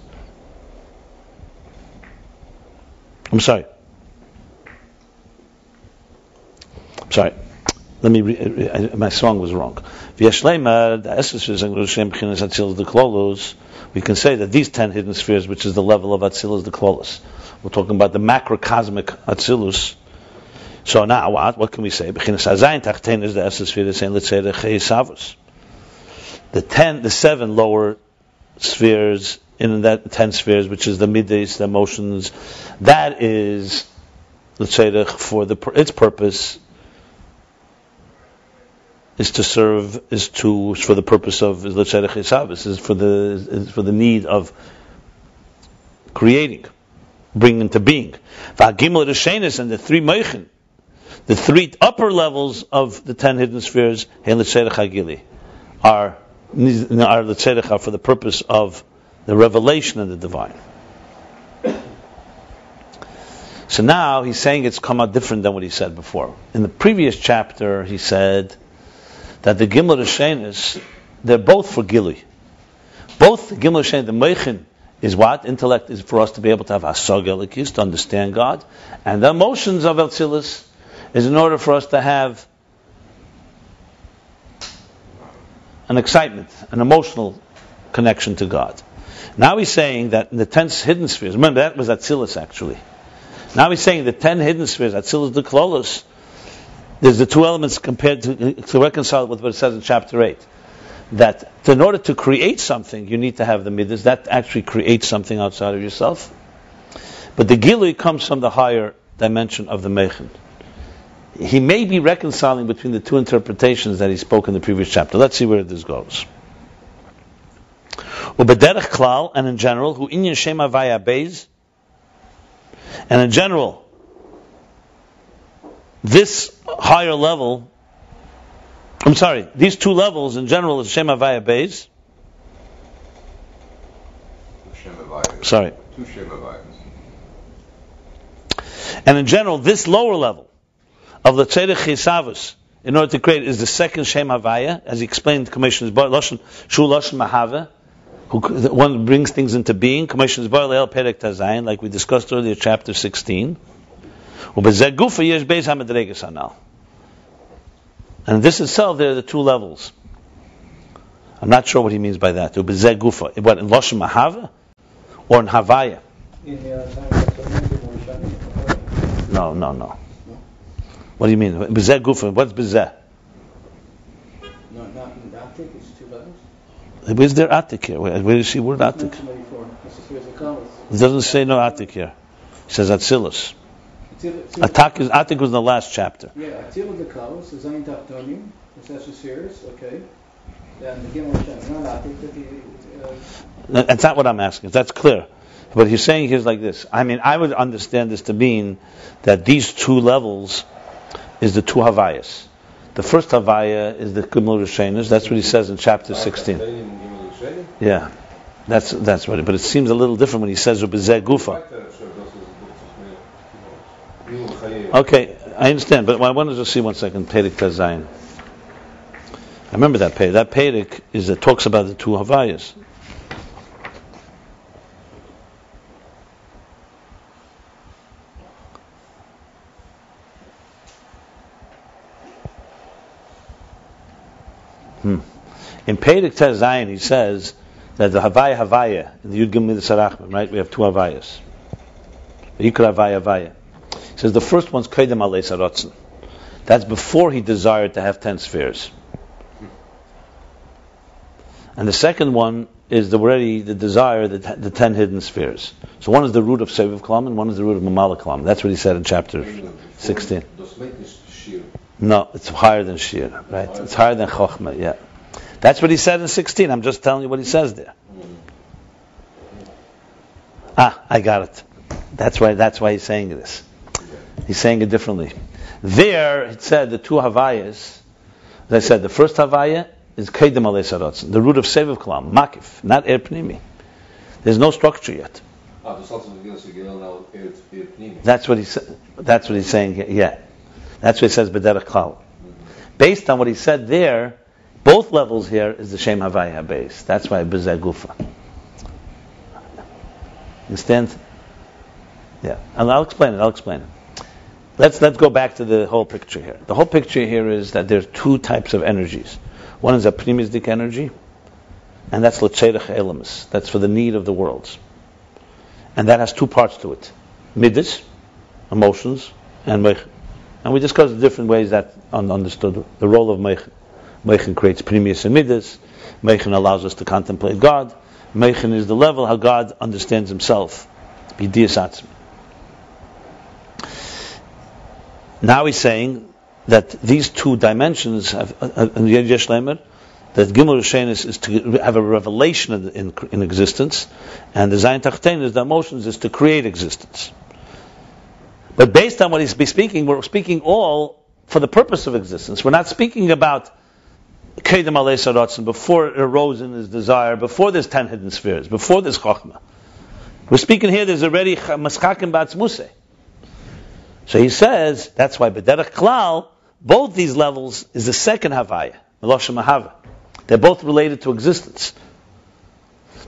I'm sorry. I'm sorry. Let me. Re- I, my song was wrong. We can say that these ten hidden spheres, which is the level of Atzilus the Klolos, we're talking about the macrocosmic Atzilus. So now what? What can we say? The The ten, the seven lower spheres in that ten spheres, which is the middays, the emotions, that is, let's say, for the its purpose is to serve, is to is for the purpose of is for the is for the need of creating, bringing into being. V'hagimel Rishenis and the three meichin, the three upper levels of the ten hidden spheres, are are the for the purpose of the revelation of the divine. So now he's saying it's come out different than what he said before. In the previous chapter, he said that the Gimel Rishenis, they're both for Gili. Both the Gimel Rishenis, the Meichin, is what? Intellect is for us to be able to have Asog to understand God. And the emotions of Eltzilis is in order for us to have an excitement, an emotional connection to God. Now he's saying that in the ten hidden spheres, remember that was Atzilus actually. Now he's saying the ten hidden spheres, Atzilus the Klolos, there's the two elements compared to, to reconcile with what it says in chapter 8. That in order to create something, you need to have the midas. That actually creates something outside of yourself. But the gilui comes from the higher dimension of the mechin. He may be reconciling between the two interpretations that he spoke in the previous chapter. Let's see where this goes. And in general, who shema and in general, this higher level, I'm sorry, these two levels in general is Shem Havaya Beis. Sorry. And in general, this lower level of the Tzedek Chisavus, in order to create, is the second Shem Havaya, as he explained, Commissioners Lashon Shul Lashon Mahava, who one brings things into being. Commissioners Bar Leil Perek Tazayin, like we discussed earlier, chapter 16. And this itself, there are the two levels. I'm not sure what he means by that. What, in Lashon Mahava? Or in Havaya? No, no, no. What do you mean? Bezeh Gufa. What's Bezeh? No, not in Atik, it's two levels. Where's there Atik here? Where, where is he? Word Atik? It doesn't say no Atik here. It says Atzilus. Atak is Atik was in the last chapter. Yeah, Atil the Kalos, the Zayin Tachtonim, the Sesha okay. Then the Gimel Shem, not Atik, uh, That's not what I'm asking. That's clear. But he's saying here's like this. I mean, I would understand this to mean that these two levels is the two Havayas. The first Havaya is the Gimel Rishenis. That's what he says in chapter 16. Yeah, that's that's what. It, but it seems a little different when he says Ubezeh Gufa. Okay, I understand, but I wanted to see one second, Perik Tazayin. I remember that Perik. That Perik is that talks about the two Havayas. Hmm. In Perik Tazayin, he says that the Havaya Havaya, in the Yud Gimel Sarachim, right? We have two Havayas. The Yikra Havaya Havaya says the first one's Kedem Alei Sarotzen. That's before he desired to have ten spheres. And the second one is the, already the desire, the, the, ten hidden spheres. So one is the root of Seviv Kalam and one is the root of Mamala Kalam. That's what he said in chapter 16. No, it's higher than Shir, right? It's higher than Chochmah, yeah. That's what he said in 16. I'm just telling you what he says there. Ah, I got it. That's why, that's why he's saying this. He's saying it differently. There, it said the two Havayas, as I said, the first Havaya is Kedem Alei the root of Seviv Kalam, Makif, not Er Pnimi. There's no structure yet. That's what he said. That's what he's saying. Yeah, that's what he says. Klal. Based on what he said there, both levels here is the Shem Havaya base. That's why Bezeh Gufa. Understand? Yeah, and I'll explain it. I'll explain it. Let's let's go back to the whole picture here. The whole picture here is that there are two types of energies. One is a primistic energy, and that's l'tzerech elemus. That's for the need of the worlds, and that has two parts to it: midas, emotions, and meich. And we discussed the different ways that un- understood the role of meich. Meichin creates primus and midas. Meichin allows us to contemplate God. Meichin is the level how God understands Himself. B'dias. Now he's saying that these two dimensions have, uh, uh, Yesh Lemer, that Gimel Rishen is, to have a revelation in, in, in existence, and the Zayin Tachtein is the emotions is to create existence. But based on what he's speaking, we're speaking all for the purpose of existence. We're not speaking about Kedem Alei before it arose in his desire, before there's ten hidden spheres, before there's Chokhmah. We're speaking here, there's already Maschakim Batzmuse. So he says, that's why Bederach Klal, both these levels is the second Havaya, Melosha Mahava. They're both related to existence.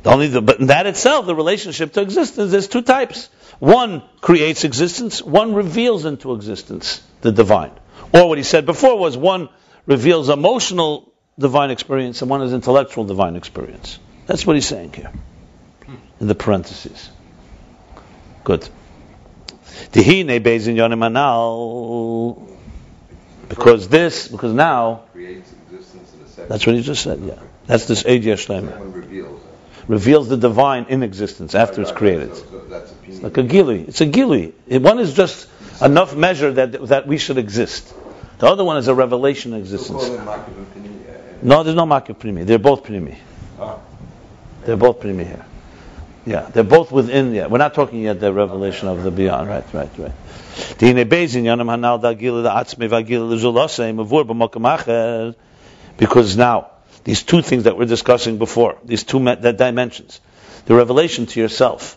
The only the, but in that itself, the relationship to existence, there's two types. One creates existence, one reveals into existence the divine. Or what he said before was one reveals emotional divine experience and one is intellectual divine experience. That's what he's saying here in the parentheses. Good. Tihine Bezin Yonim Anal. Because this, because now, creates existence in a second. that's what he just said, yeah. That's this Eid Yashlemer. That one reveals. Reveals the divine in existence after it's created. so- so that's a opinion. Like a gili. It's a gili. One is just enough measure that, that we should exist. The other one is a revelation existence. call it mark of opinion, No, there's no makif primi. They're both primi. ah, They're both primi here. Yeah, they're both within. Yeah, we're not talking yet the revelation of the beyond. Right, right, right. Because now these two things that we're discussing before, these two that dimensions, the revelation to yourself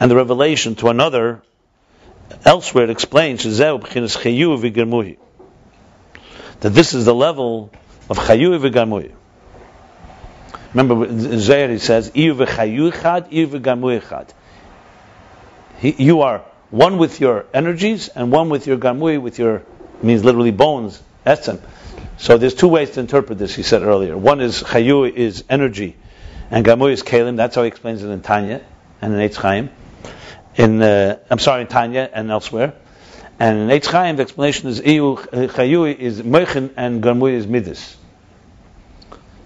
and the revelation to another. Elsewhere it explains that this is the level of chayu v'germuhi. Remember, he says, "Iyu v'chayu echad, iyu. He- You are one with your energies and one with your gamui, with your means literally bones, etzem. So there's two ways to interpret this. He said earlier. One is chayu is energy, and gamui is kalim. That's how he explains it in Tanya and in Eitz Chaim. In uh, I'm sorry, in Tanya and elsewhere. And in Eitz Chaim, the explanation is chayu is mechin and gamui is midas.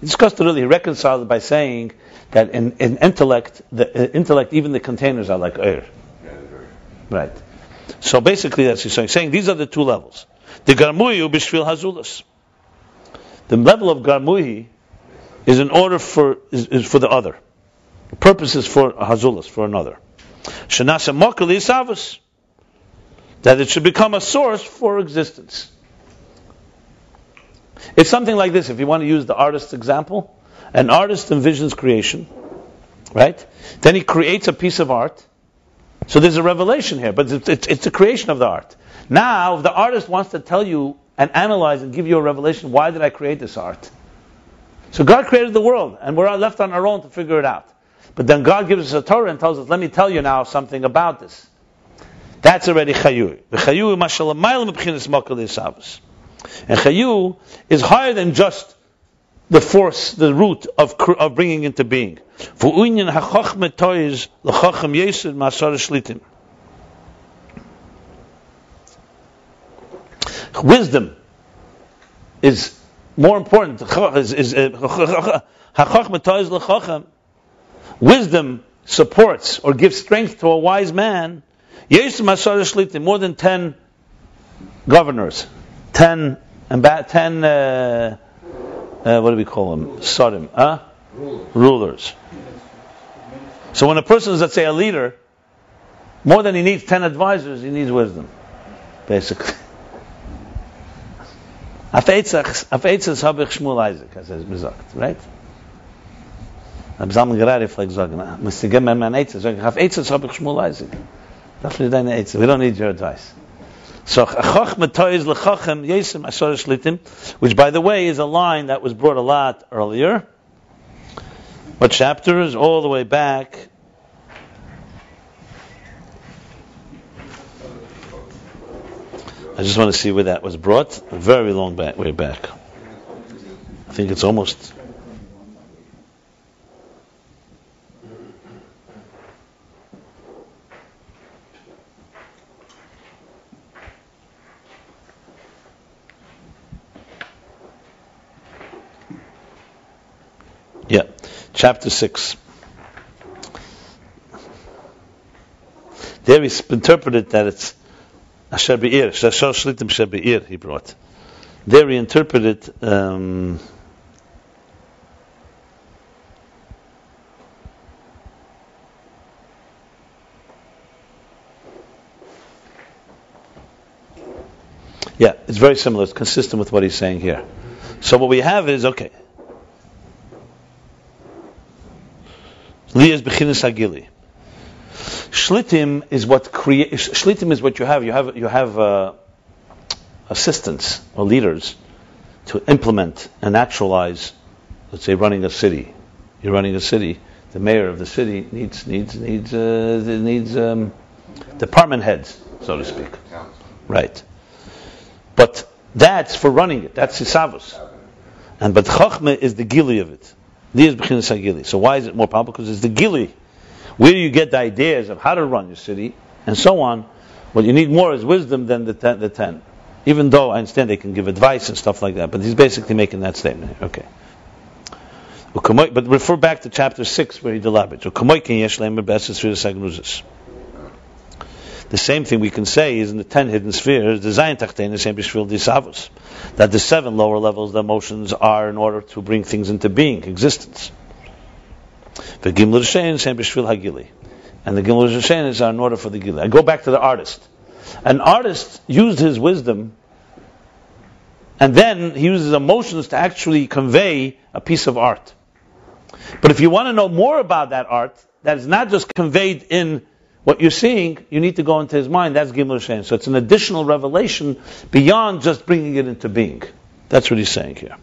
Discussed earlier. Reconciled it by saying that in, in intellect, the uh, intellect, even the containers are like air. Right. So basically, that's he's saying. Saying these are the two levels. The garmuyu b'shvil hazulas. The level of garmuyi is in order for is, is for the other. The purpose is for hazulas for another. Shanasa mokali savus. That it should become a source for existence. It's something like this. If you want to use the artist's example, an artist envisions creation, right? Then he creates a piece of art. So there's a revelation here, but it's, it's, it's a creation of the art. Now, if the artist wants to tell you and analyze and give you a revelation, why did I create this art? So God created the world, and we're left on our own to figure it out. But then God gives us a Torah and tells us, let me tell you now something about this. That's already chayu. The chayu mashalamayim b'chinas makal isavus. And chayu is higher than just the force, the root of, of bringing into being. Wisdom is more important. Uh. Wisdom supports or gives strength to a wise man. More than ten governors, ten ba- ten. Uh, uh, what do we call them? Sarim, huh? Rulers. So when a person is, let's say, a leader, more than he needs ten advisors, he needs wisdom, basically. Auf Eitzes habe ich Shmuel Isaac, as er gesagt, right? Hab Zalman gerade vielleicht sagen, müsst ihr geben mir mein Eitzes, sag ich, auf Eitzes Shmuel Isaac. Nicht deine Eitzes, we don't need your advice. So which by the way is a line that was brought a lot earlier. What chapter is all the way back? I just want to see where that was brought. Very long back, way back. I think it's almost Yeah, chapter 6. There he's interpreted that it's Asher Be'ir, Shashar Shlitim Be'ir, he brought. There he interpreted um, Yeah, it's very similar. It's consistent with what he's saying here. So what we have is okay. Lias bechinas agili. Shlitim is what create. Shlitim is what you have. You have you have uh, assistants or leaders to implement and actualize. Let's say running a city. You're running a city. The mayor of the city needs needs needs uh, needs um, department heads, so to speak. Right. But that's for running it. That's Sisavus. And but Chachma is the gili of it. Lias bechinas agili. So why is it more powerful? Because it's the gili where do you get the ideas of how to run your city and so on. What you need more is wisdom than the ten, the ten. Even though I understand they can give advice and stuff like that, but he's basically making that statement. Okay. But refer back to chapter six where he elaborates. The same thing we can say is in the ten hidden spheres, the Zayin Tachtein, the same Bishvil Disavos, that the seven lower levels, the emotions are in order to bring things into being, existence. The Gimel Rishain Shem B'Shvil Hagili. And the Gimel Rishain is in order for the Gili. I go back to the artist. An artist used his wisdom and then he uses emotions to actually convey a piece of art. But if you want to know more about that art, that is not just conveyed in what you're seeing, you need to go into his mind. That's Gimel Rishain. So it's an additional revelation beyond just bringing it into being. That's what he's saying here.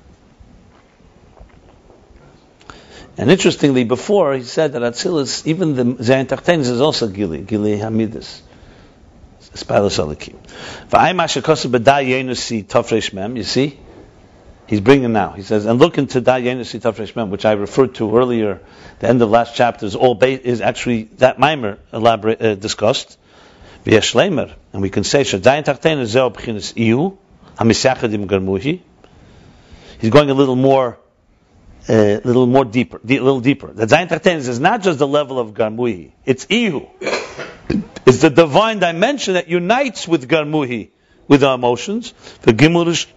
And interestingly, before he said that Atzilus, even the Zayin Tachtenis is also Gili, Gili Hamidus. Spalus Alikim. You see? He's bringing now. He says, and look into Da Yenusi which I referred to earlier, the end of last chapter is all ba- is actually that mimer elaborate, uh, discussed. V'yesh Leimer, and we can say, Shadayin Tachtenis Zeo B'chinis Iyu, HaMisyachadim Garmuhi. He's going a little more a little more deeper, a little deeper. The Zayin Tachtenis is not just the level of Garmuhi, it's Ihu. It's the divine dimension that unites with Garmuhi, with our emotions. The Gimurish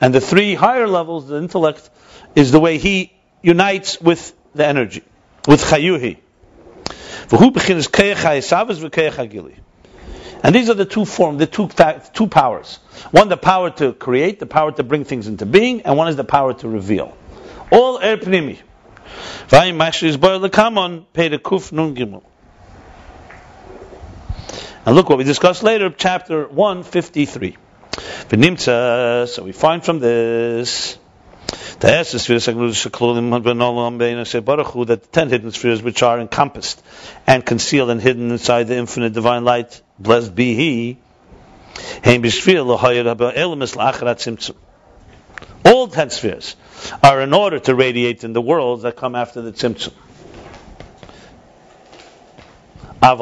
and the three higher levels, the intellect, is the way he unites with the energy, with Chayuhi. And these are the two forms, the two, two powers. One, the power to create, the power to bring things into being, and one is the power to reveal. All er pnimi. And look what we discussed later, chapter 153. So we find from this that the ten hidden spheres which are encompassed and concealed and hidden inside the infinite divine light, blessed be He, all ten spheres are in order to radiate in the worlds that come after the tzimtzum. He's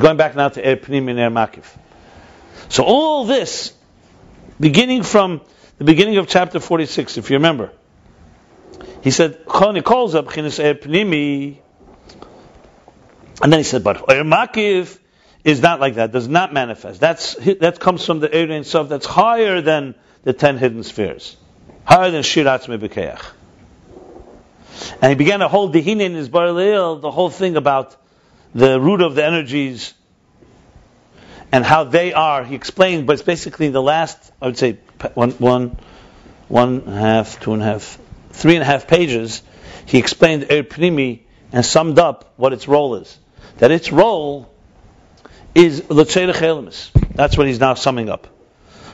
going back now to Er Pnim and Er Makif. So all this, beginning from the beginning of chapter 46, if you remember, he said, calls up Er Pnimi, and then he said, but Er Makif is not like that, does not manifest. That's, that comes from the Erein Sof that's higher than the ten hidden spheres. Higher than Shiratz Mebekeach. And he began to hold Dehine in his Bar the whole thing about the root of the energies and how they are. He explained, but it's basically the last, I would say, one, one, one and a half, two and a half, three and a half pages. He explained Er Pnimi and summed up what its role is. That its role is L'Tzeirech Elimis. That's what he's now summing up.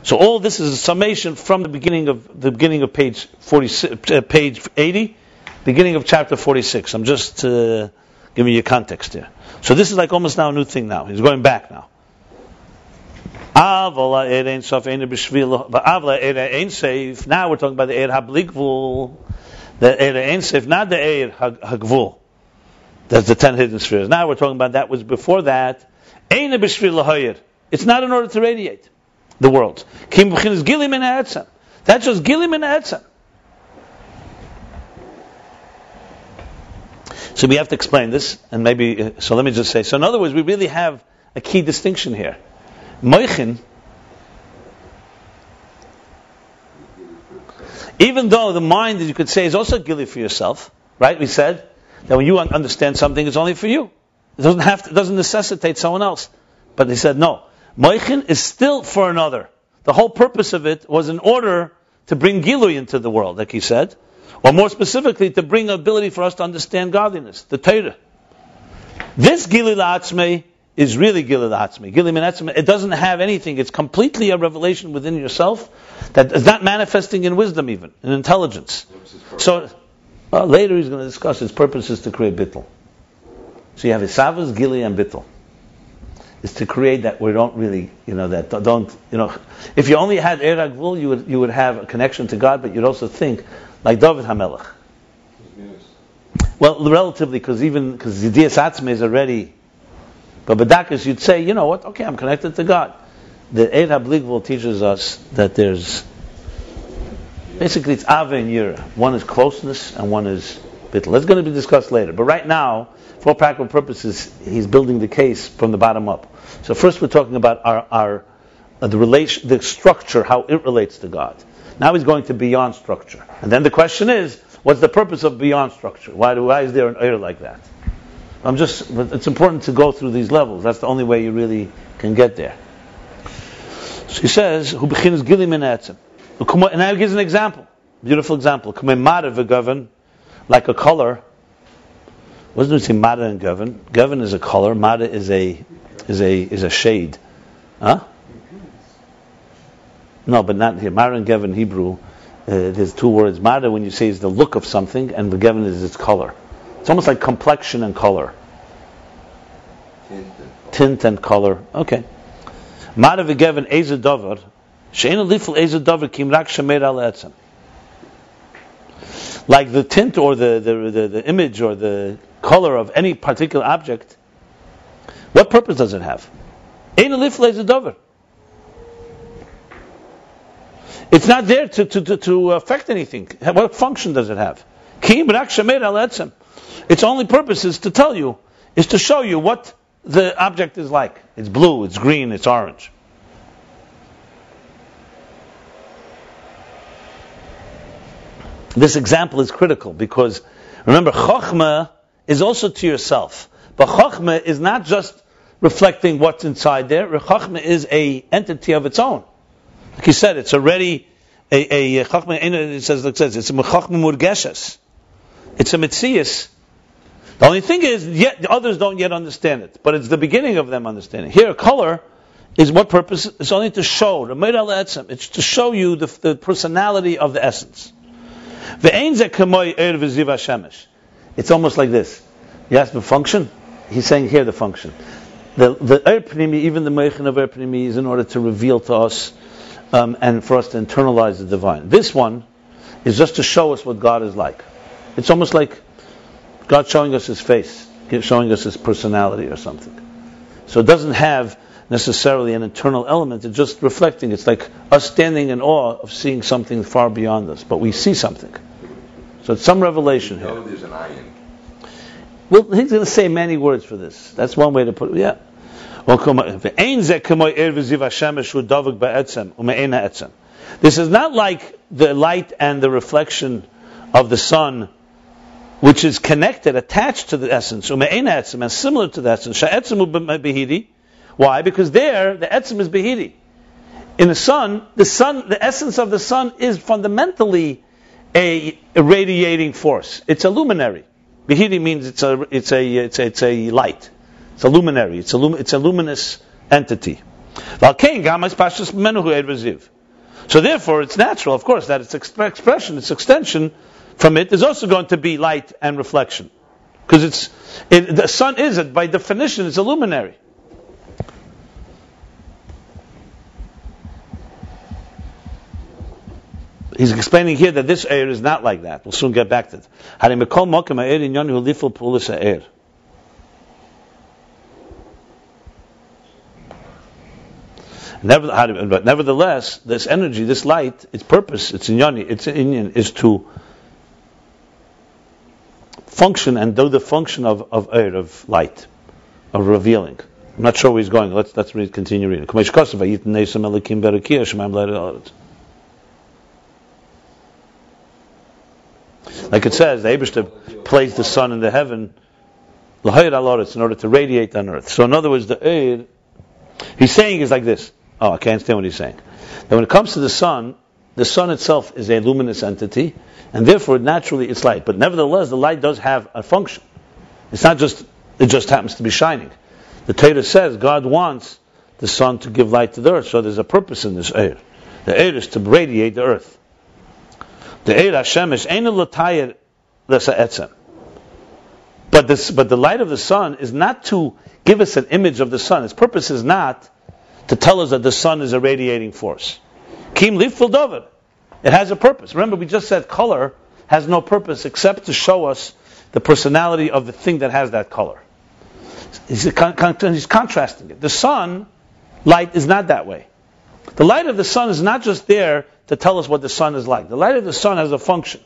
So all this is a summation from the beginning of the beginning of page 40, uh, page 80, beginning of chapter 46. I'm just uh, Give me your context here. So this is like almost now a new thing now. He's going back now. Now we're talking about the er hablikvul, the er ein not the er hagvul. That's the ten hidden spheres. Now we're talking about that was before that. It's not in order to radiate the world. That's just gilim in ha'etzem. So we have to explain this, and maybe, uh, so let me just say. So in other words, we really have a key distinction here. Moichin, even though the mind, as you could say, is also gili for yourself, right? We said that when you understand something, it's only for you. It doesn't have to, it doesn't necessitate someone else. But they said no. Moichin is still for another. The whole purpose of it was in order to bring gilui into the world, like he said, or more specifically, to bring ability for us to understand godliness, the Torah. This gilui la'atzmei is really Gilil Atzmi. Gilil Min it doesn't have anything. It's completely a revelation within yourself that is not manifesting in wisdom even, in intelligence. So, well, later he's going to discuss its purpose is to create bittul. So you have Isavas, Gili, and bittul. Is to create that we don't really, you know, that don't, you know, if you only had Eir HaGvul, you would, you would have a connection to God, but you'd also think like David Hamelech. Well, relatively, because even, because Yidiyas Atzmi is already but Badakas, you'd say, you know what? Okay, I'm connected to God. The Eir HaBligvul teaches us that there's basically it's Ave and Yira. One is closeness and one is bittul. That's going to be discussed later. But right now, for practical purposes, he's building the case from the bottom up. So first, we're talking about our, our uh, the relation, the structure, how it relates to God. Now he's going to beyond structure, and then the question is, what's the purpose of beyond structure? Why, do, why is there an air like that? I'm just, it's important to go through these levels. That's the only way you really can get there. So he says, "Who begins gilim in etzem." And now he gives an example, beautiful example. Like a color. What does it say mada and govern? Govern is a color. Mada is a is a is a shade. Huh? No, but not here. Mara and Gevin Hebrew. Uh, there's two words. Mada, when you say, is the look of something, and the Gevin is its color. It's almost like complexion and color. Tint and color. Okay. Mara eze dover, she'ena lifel eze dover kim rak shemer al etzem. Like the tint or the, the, the, the image or the color of any particular object, what purpose does it have? Ein lifel eze dover. It's not there to, to, to, affect anything. What function does it have? Its only purpose is to tell you, is to show you what the object is like. It's blue, it's green, it's orange. This example is critical because remember, Chokhmah is also to yourself. But Chokhmah is not just reflecting what's inside there. Chokhmah is a entity of its own. Like he said, it's already a, a, a it says, it says, it's a Chokhmah Murgeshes. It's a Mitzias the only thing is, yet the others don't yet understand it, but it's the beginning of them understanding. Here, color is what purpose? It's only to show the It's to show you the, the personality of the essence. It's almost like this. You ask the function. He's saying here the function. The the even the meichin of Erpnimi, is in order to reveal to us um, and for us to internalize the divine. This one is just to show us what God is like. It's almost like God showing us His face, showing us His personality or something. So it doesn't have necessarily an internal element. It's just reflecting. It's like us standing in awe of seeing something far beyond us, but we see something. So it's some revelation you here. an iron. Well, he's going to say many words for this. That's one way to put it. Yeah. Er this is not like the light and the reflection of the sun which is connected, attached to the essence, and similar to the essence. Why? Because there, the etzim is behidi. In the sun, the sun, the essence of the sun is fundamentally a, radiating force. It's a luminary. Behidi means it's a, it's a, it's a, it's a light. It's a luminary. It's a, lum, it's a luminous entity. So therefore, it's natural, of course, that its expression, its extension from it is also going to be light and reflection. because it's it, the sun is it by definition it's a luminary. He's explaining here that this air is not like that. We'll soon get back to it. Harimekol mokem ha'er inyon hu liful pulis ha'er. Never- But nevertheless, this energy, this light, its purpose, its inyani, its inyan is to function and do the function of, of air, of light, of revealing. I'm not sure where he's going. Let's, let's read, continue reading. Like it says, the Abishter placed the sun in the heaven, in order to radiate on earth. So in other words, the air, he's saying is like this. Oh, I can't understand what he's saying. That when it comes to the sun, the sun itself is a luminous entity, and therefore naturally it's light. But nevertheless, the light does have a function. It's not just it just happens to be shining. The Torah says God wants the sun to give light to the earth, so there's a purpose in this air. The air is to radiate the earth. The air Hashem is latayir. But this, but the light of the sun is not to give us an image of the sun. Its purpose is not to tell us that the sun is a radiating force. Kim dover. It has a purpose. Remember, we just said color has no purpose except to show us the personality of the thing that has that color. He's, con- con- he's contrasting it. The sun light is not that way. The light of the sun is not just there to tell us what the sun is like. The light of the sun has a function.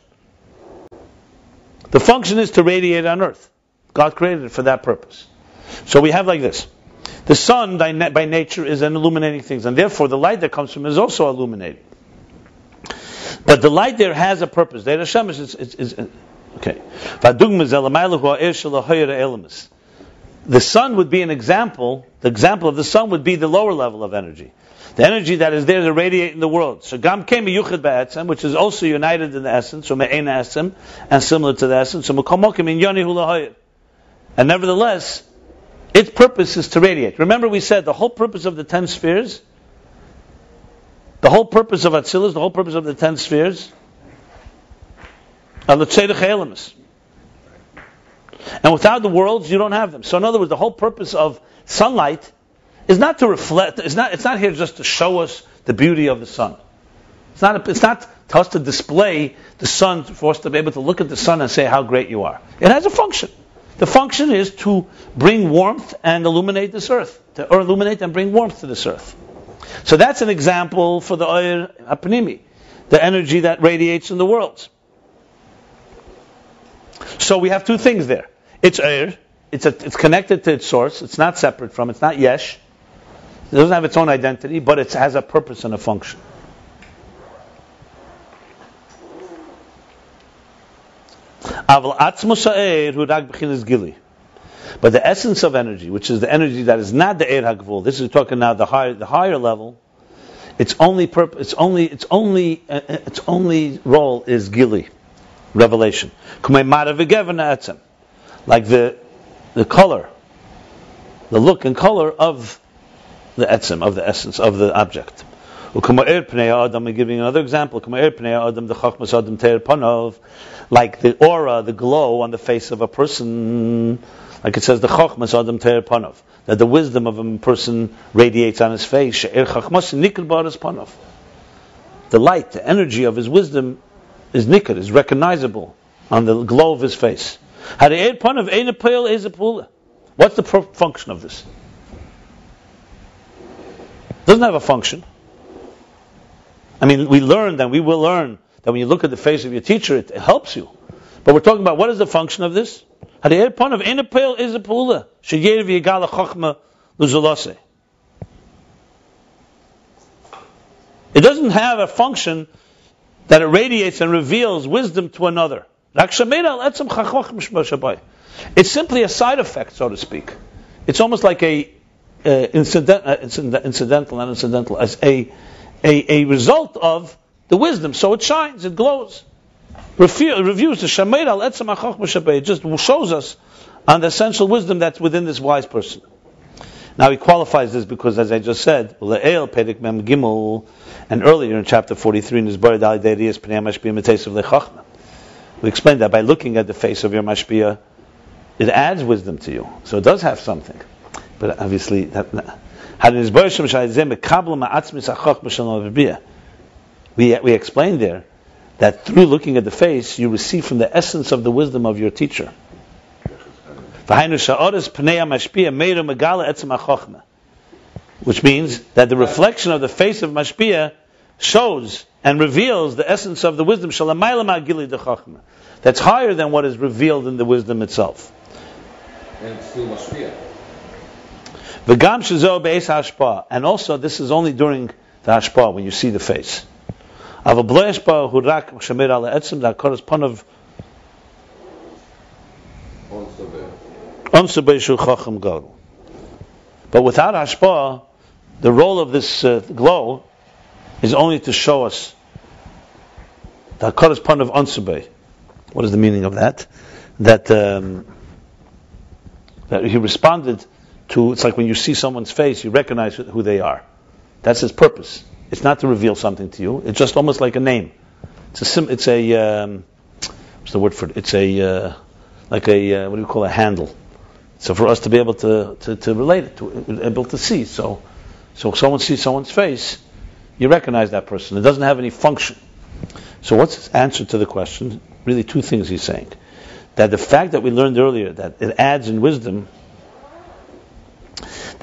The function is to radiate on earth. God created it for that purpose. So we have like this. The sun by, nature is an illuminating thing, and therefore the light that comes from it is also illuminating. But the light there has a purpose. The Hashem is, is, is, is okay. The sun would be an example. The example of the sun would be the lower level of energy, the energy that is there to radiate in the world. So gam came ba'etzem, which is also united in the essence, or me'en esem, and similar to the essence. So mukamokim in yoni. And nevertheless, its purpose is to radiate. Remember, we said the whole purpose of the ten spheres, the whole purpose of Atzilus, the whole purpose of the ten spheres, are the elemis. And without the worlds, you don't have them. So, in other words, the whole purpose of sunlight is not to reflect. It's not. It's not here just to show us the beauty of the sun. It's not. It's not to us to display the sun for us to be able to look at the sun and say how great you are. It has a function. The function is to bring warmth and illuminate this earth, to illuminate and bring warmth to this earth. So that's an example for the oir apnimi, the energy that radiates in the worlds. So we have two things there. It's air. It's, a, it's connected to its source. It's not separate from. It's not yesh. It doesn't have its own identity, but it has a purpose and a function. Aval atzmos ha'er hu rak b'chinas gili. But the essence of energy, which is the energy that is not the Eir Hagvul, this is talking now the higher, the higher level. Its only purpose, its only, its only, uh, its only role is gili, revelation. Like the, the color, the look and color of the etzem, of the essence of the object. Giving another example. Like the aura, the glow on the face of a person. Like it says, the chachmas adam panov, that the wisdom of a person radiates on his face. Panov. The light, the energy of his wisdom is nikr, is recognizable on the glow of his face. What's the function of this? Doesn't have a function. I mean, we learned and we will learn that when you look at the face of your teacher, it, it helps you. But we're talking about what is the function of this? Apel is a pula. It doesn't have a function that it radiates and reveals wisdom to another. It's simply a side effect, so to speak. It's almost like a uh, incident, uh, incident, incidental, not incidental, as a, a, a result of the wisdom. So it shines, it glows. Reviews the Shameir al Etzem HaChochma. It just shows us on the essential wisdom that's within this wise person. Now he qualifies this because, as I just said, Le'el Pedik Mem Gimel, and earlier in chapter 43 in his Bar Dali Deirias Pnei Mashpia Lechachma. We explained that by looking at the face of your Mashpia, it adds wisdom to you. So it does have something. But obviously, that, we, we explained there that through looking at the face, you receive from the essence of the wisdom of your teacher. Which means that the reflection of the face of Mashpia shows and reveals the essence of the wisdom that's higher than what is revealed in the wisdom itself. And it's still Mashpia. V'gam shezo be'es hashpa. And also, this is only during the hashpa, when you see the face. Av shamir ala etzim gadol. But without hashpa, the role of this uh, glow is only to show us the onse What is the meaning of that? That um, that he responded to, it's like when you see someone's face, you recognize who they are. That's his purpose. It's not to reveal something to you. It's just almost like a name. It's a, sim, it's a, um, what's the word for it? It's a, uh, like a, uh, what do you call a handle. So for us to be able to, to, to relate it, to able to see. So, so if someone sees someone's face, you recognize that person. It doesn't have any function. So what's his answer to the question? Really two things he's saying. That the fact that we learned earlier that it adds in wisdom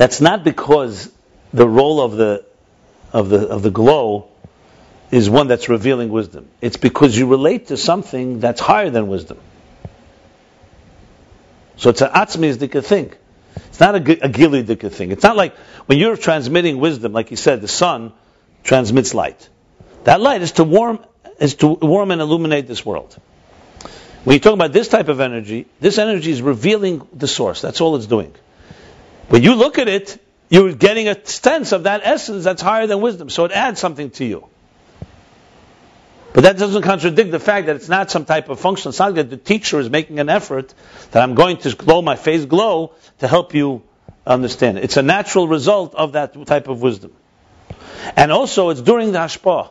that's not because the role of the of the of the glow is one that's revealing wisdom. It's because you relate to something that's higher than wisdom. So it's an atzmi thing. It's not a, a gili thing. It's not like when you're transmitting wisdom, like you said, the sun transmits light. That light is to warm is to warm and illuminate this world. When you talk about this type of energy, this energy is revealing the source. That's all it's doing. When you look at it, you're getting a sense of that essence that's higher than wisdom. So it adds something to you. But that doesn't contradict the fact that it's not some type of function. It's not that the teacher is making an effort that I'm going to glow my face glow to help you understand. It's a natural result of that type of wisdom. And also, it's during the hashpah.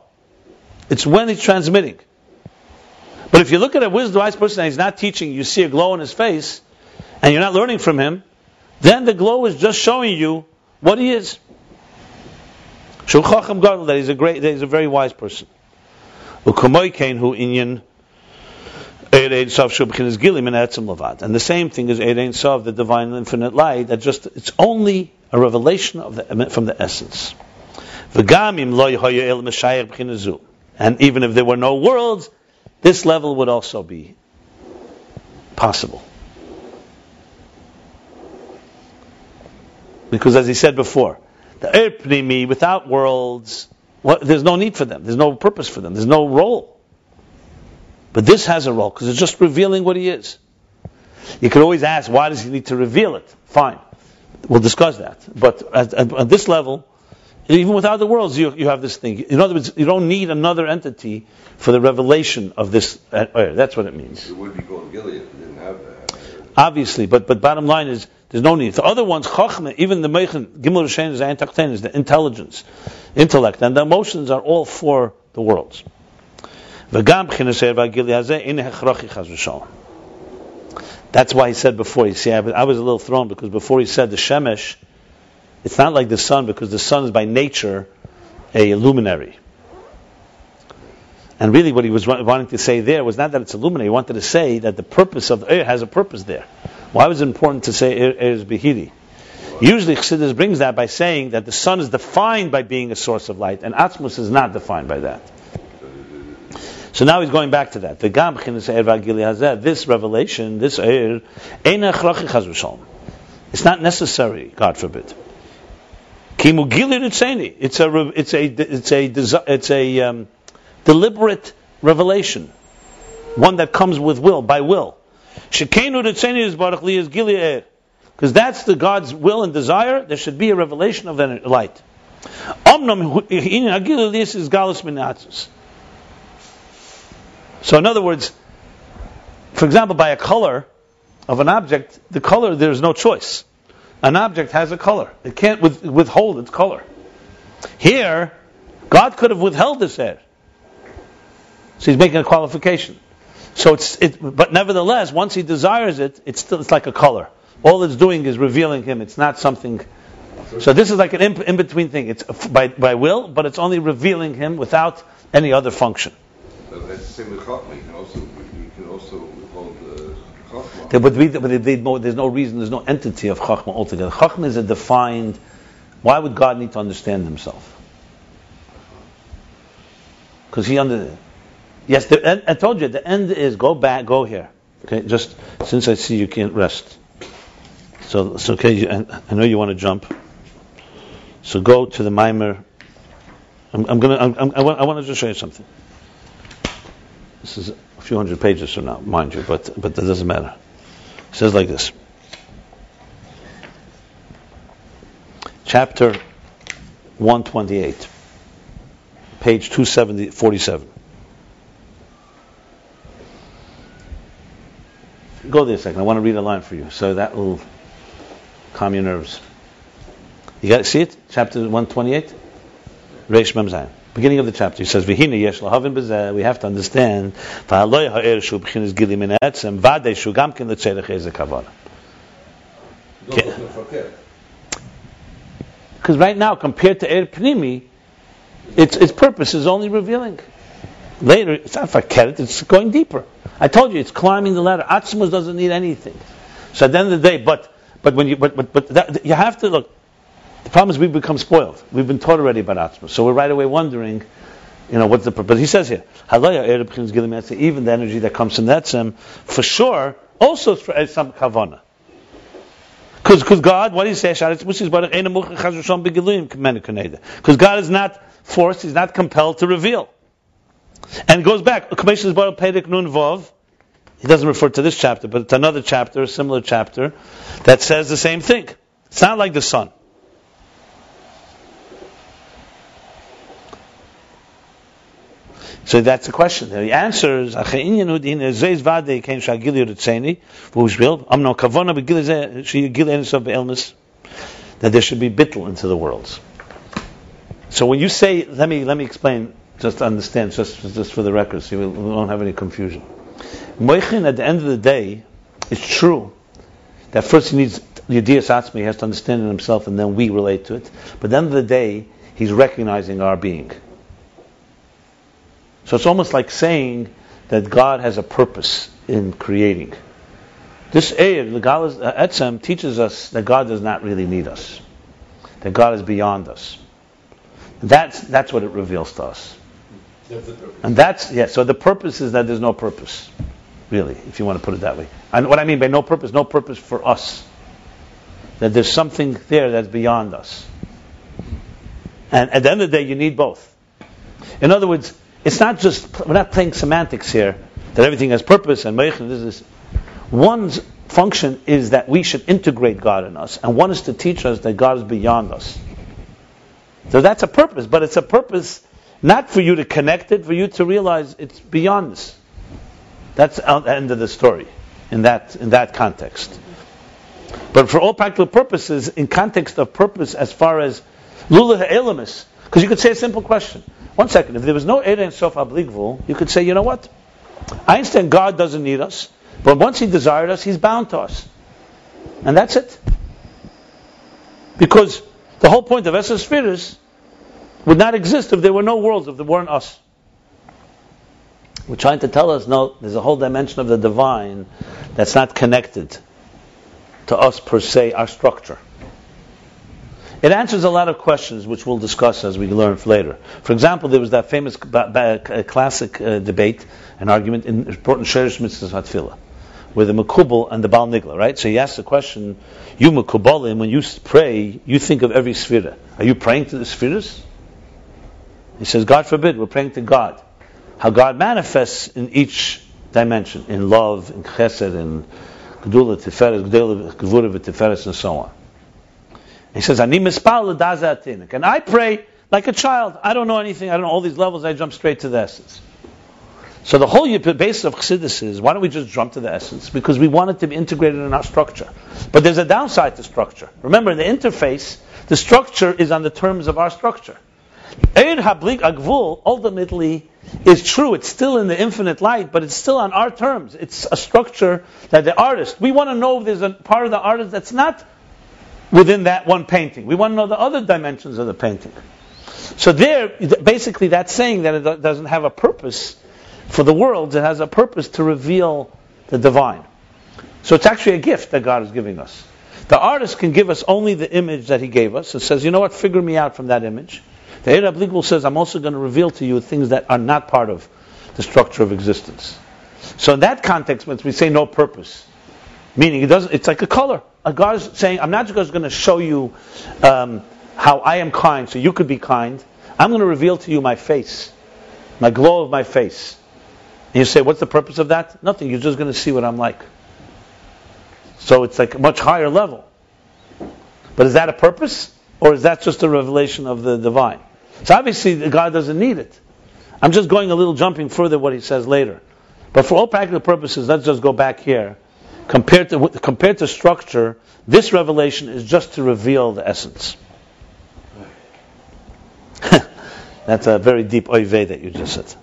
It's when he's transmitting. But if you look at a wisdom wise person and he's not teaching, you see a glow on his face, and you're not learning from him, then the glow is just showing you what he is. That he's a great, that he's a very wise person. And the same thing is Erein Sav, the divine infinite light, that just, it's only a revelation of the, from the essence. And even if there were no worlds, this level would also be possible. Because as he said before, the Erpnimi, without worlds, what, there's no need for them. There's no purpose for them. There's no role. But this has a role because it's just revealing what he is. You could always ask, why does he need to reveal it? Fine. We'll discuss that. But at, at, at this level, even without the worlds, you, you have this thing. In other words, you don't need another entity for the revelation of this. Uh, that's what it means. It would be called Gilead if didn't have that. Obviously, but but bottom line is there's no need. The other ones, Chachma, even the Meichen, Gimel Rishen is Antakten, is the intelligence, intellect, and the emotions are all for the worlds. That's why he said before, you see, I was a little thrown because before he said the Shemesh, it's not like the sun because the sun is by nature a luminary. And really, what he was wanting to say there was not that it's a luminary. He wanted to say that the purpose of the air has a purpose there. Why was it important to say is behiri? Usually, Chassidus brings that by saying that the sun is defined by being a source of light, and Atzmus is not defined by that. So now he's going back to that. The gam This revelation, this air, it's not necessary, God forbid. It's a it's a it's a it's a um, deliberate revelation, one that comes with will by will. Because er. that's the God's will and desire. There should be a revelation of that light. So, in other words, for example, by a color of an object, the color there's no choice. An object has a color; it can't with, withhold its color. Here, God could have withheld this air, so He's making a qualification. So it's it, but nevertheless, once he desires it, it's still it's like a color. All it's doing is revealing him. It's not something. So this is like an in, in between thing. It's by by will, but it's only revealing him without any other function. But that's the same with Chachma. You can also, you can also hold uh, Chachma. There but they- they there's no reason, there's no entity of Chachma altogether. Chachma is a defined. Why would God need to understand Himself? Because He under. Yes, the, I told you the end is go back, go here. Okay, just since I see you can't rest. So it's okay. You, I, I know you want to jump. So go to the mimer. I'm, I'm gonna. I'm, I'm, I want. I want to just show you something. This is a few hundred pages from now, mind you, but but that doesn't matter. It says like this. Chapter 128, page 270, Go there a second. I want to read a line for you, so that will calm your nerves. You got to see it? Chapter 128? Reish Mem Zayin. Beginning of the chapter, he says, "V'hine yesh b'zeh." We have to understand. V'haloi ha'er shu b'chinas gili min etzem v'adei shu gam ken l'tzerech eze Okay. look for care. Because right now, compared to Er Pnimi, its its purpose is only revealing. Later, it's not for fakeret, it's going deeper. I told you, it's climbing the ladder. Atzmus doesn't need anything. So at the end of the day, but but when you but but, but that, you have to look. The problem is we've become spoiled. We've been taught already about Atzmus, so we're right away wondering, you know, what's the purpose? But he says here, "Halaya Er even the energy that comes from that sim, for sure, also is some kavana. Because God, what he says, say? Because God is not forced, He's not compelled to reveal. And it goes back. He doesn't refer to this chapter, but it's another chapter, a similar chapter, that says the same thing. It's not like the sun. So that's the question. The answer is, that there should be bittul into the worlds. So when you say, let me let me explain, just understand, just just for the record, so we won't have any confusion. Moichin, at the end of the day, it's true that first he needs Yediyas Atzmi, he has to understand it himself, and then we relate to it. But at the end of the day, he's recognizing our being. So it's almost like saying that God has a purpose in creating. This Eir, the Galas uh, Etzem, teaches us that God does not really need us, that God is beyond us. That's that's what it reveals to us. And that's yeah. So the purpose is that there's no purpose, really, if you want to put it that way. And what I mean by no purpose, no purpose for us. That there's something there that's beyond us. And at the end of the day, you need both. In other words, it's not just we're not playing semantics here that everything has purpose and meichin, this is one's function is that we should integrate God in us, and one is to teach us that God is beyond us. So that's a purpose, but it's a purpose not for you to connect it, for you to realize it's beyond us. That's the end of the story in that in that context. But for all practical purposes, in context of purpose, as far as lula ha'elamis, because you could say a simple question. One second, if there was no Eda and Sof Abligvul, you could say, you know what? I understand God doesn't need us, but once He desired us, He's bound to us. And that's it. Because the whole point of Esser Spheres would not exist if there were no worlds, if there weren't us. We're trying to tell us, no, there's a whole dimension of the divine that's not connected to us per se, our structure. It answers a lot of questions which we'll discuss as we learn later. For example, there was that famous uh, classic uh, debate, an argument in important Sherish Mitzvah Hatfilah, with the Makubal and the Bal Nigla, right? So he asked the question, you Makubalim, when you pray, you think of every Sphira. Are you praying to the Spheres? He says, God forbid, we're praying to God. How God manifests in each dimension, in love, in chesed, in gedula, tiferet, gedula, gevura, tiferet, and so on. He says, Ani mispal. And I pray like a child. I don't know anything. I don't know all these levels. I jump straight to the essence. So the whole basis of Chassidus is, why don't we just jump to the essence? Because we want it to be integrated in our structure. But there's a downside to structure. Remember, the interface, the structure is on the terms of our structure. Eir hablik agvul ultimately is true. It's still in the infinite light, but it's still on our terms. It's a structure that the artist, we want to know if there's a part of the artist that's not within that one painting. We want to know the other dimensions of the painting. So there, basically that's saying that it doesn't have a purpose for the world. It has a purpose to reveal the divine. So it's actually a gift that God is giving us. The artist can give us only the image that he gave us. It says, you know what, figure me out from that image. The Eir HaBli says, I'm also going to reveal to you things that are not part of the structure of existence. So in that context, when we say no purpose, meaning it doesn't, it's like a color. A God is saying, I'm not just going to show you um, how I am kind, so you could be kind. I'm going to reveal to you my face, my glow of my face. And you say, what's the purpose of that? Nothing. You're just going to see what I'm like. So it's like a much higher level. But is that a purpose? Or is that just a revelation of the divine? So obviously God doesn't need it. I'm just going a little jumping further what he says later. But for all practical purposes, let's just go back here. Compared to, compared to structure, this revelation is just to reveal the essence. That's a very deep oive that you just said.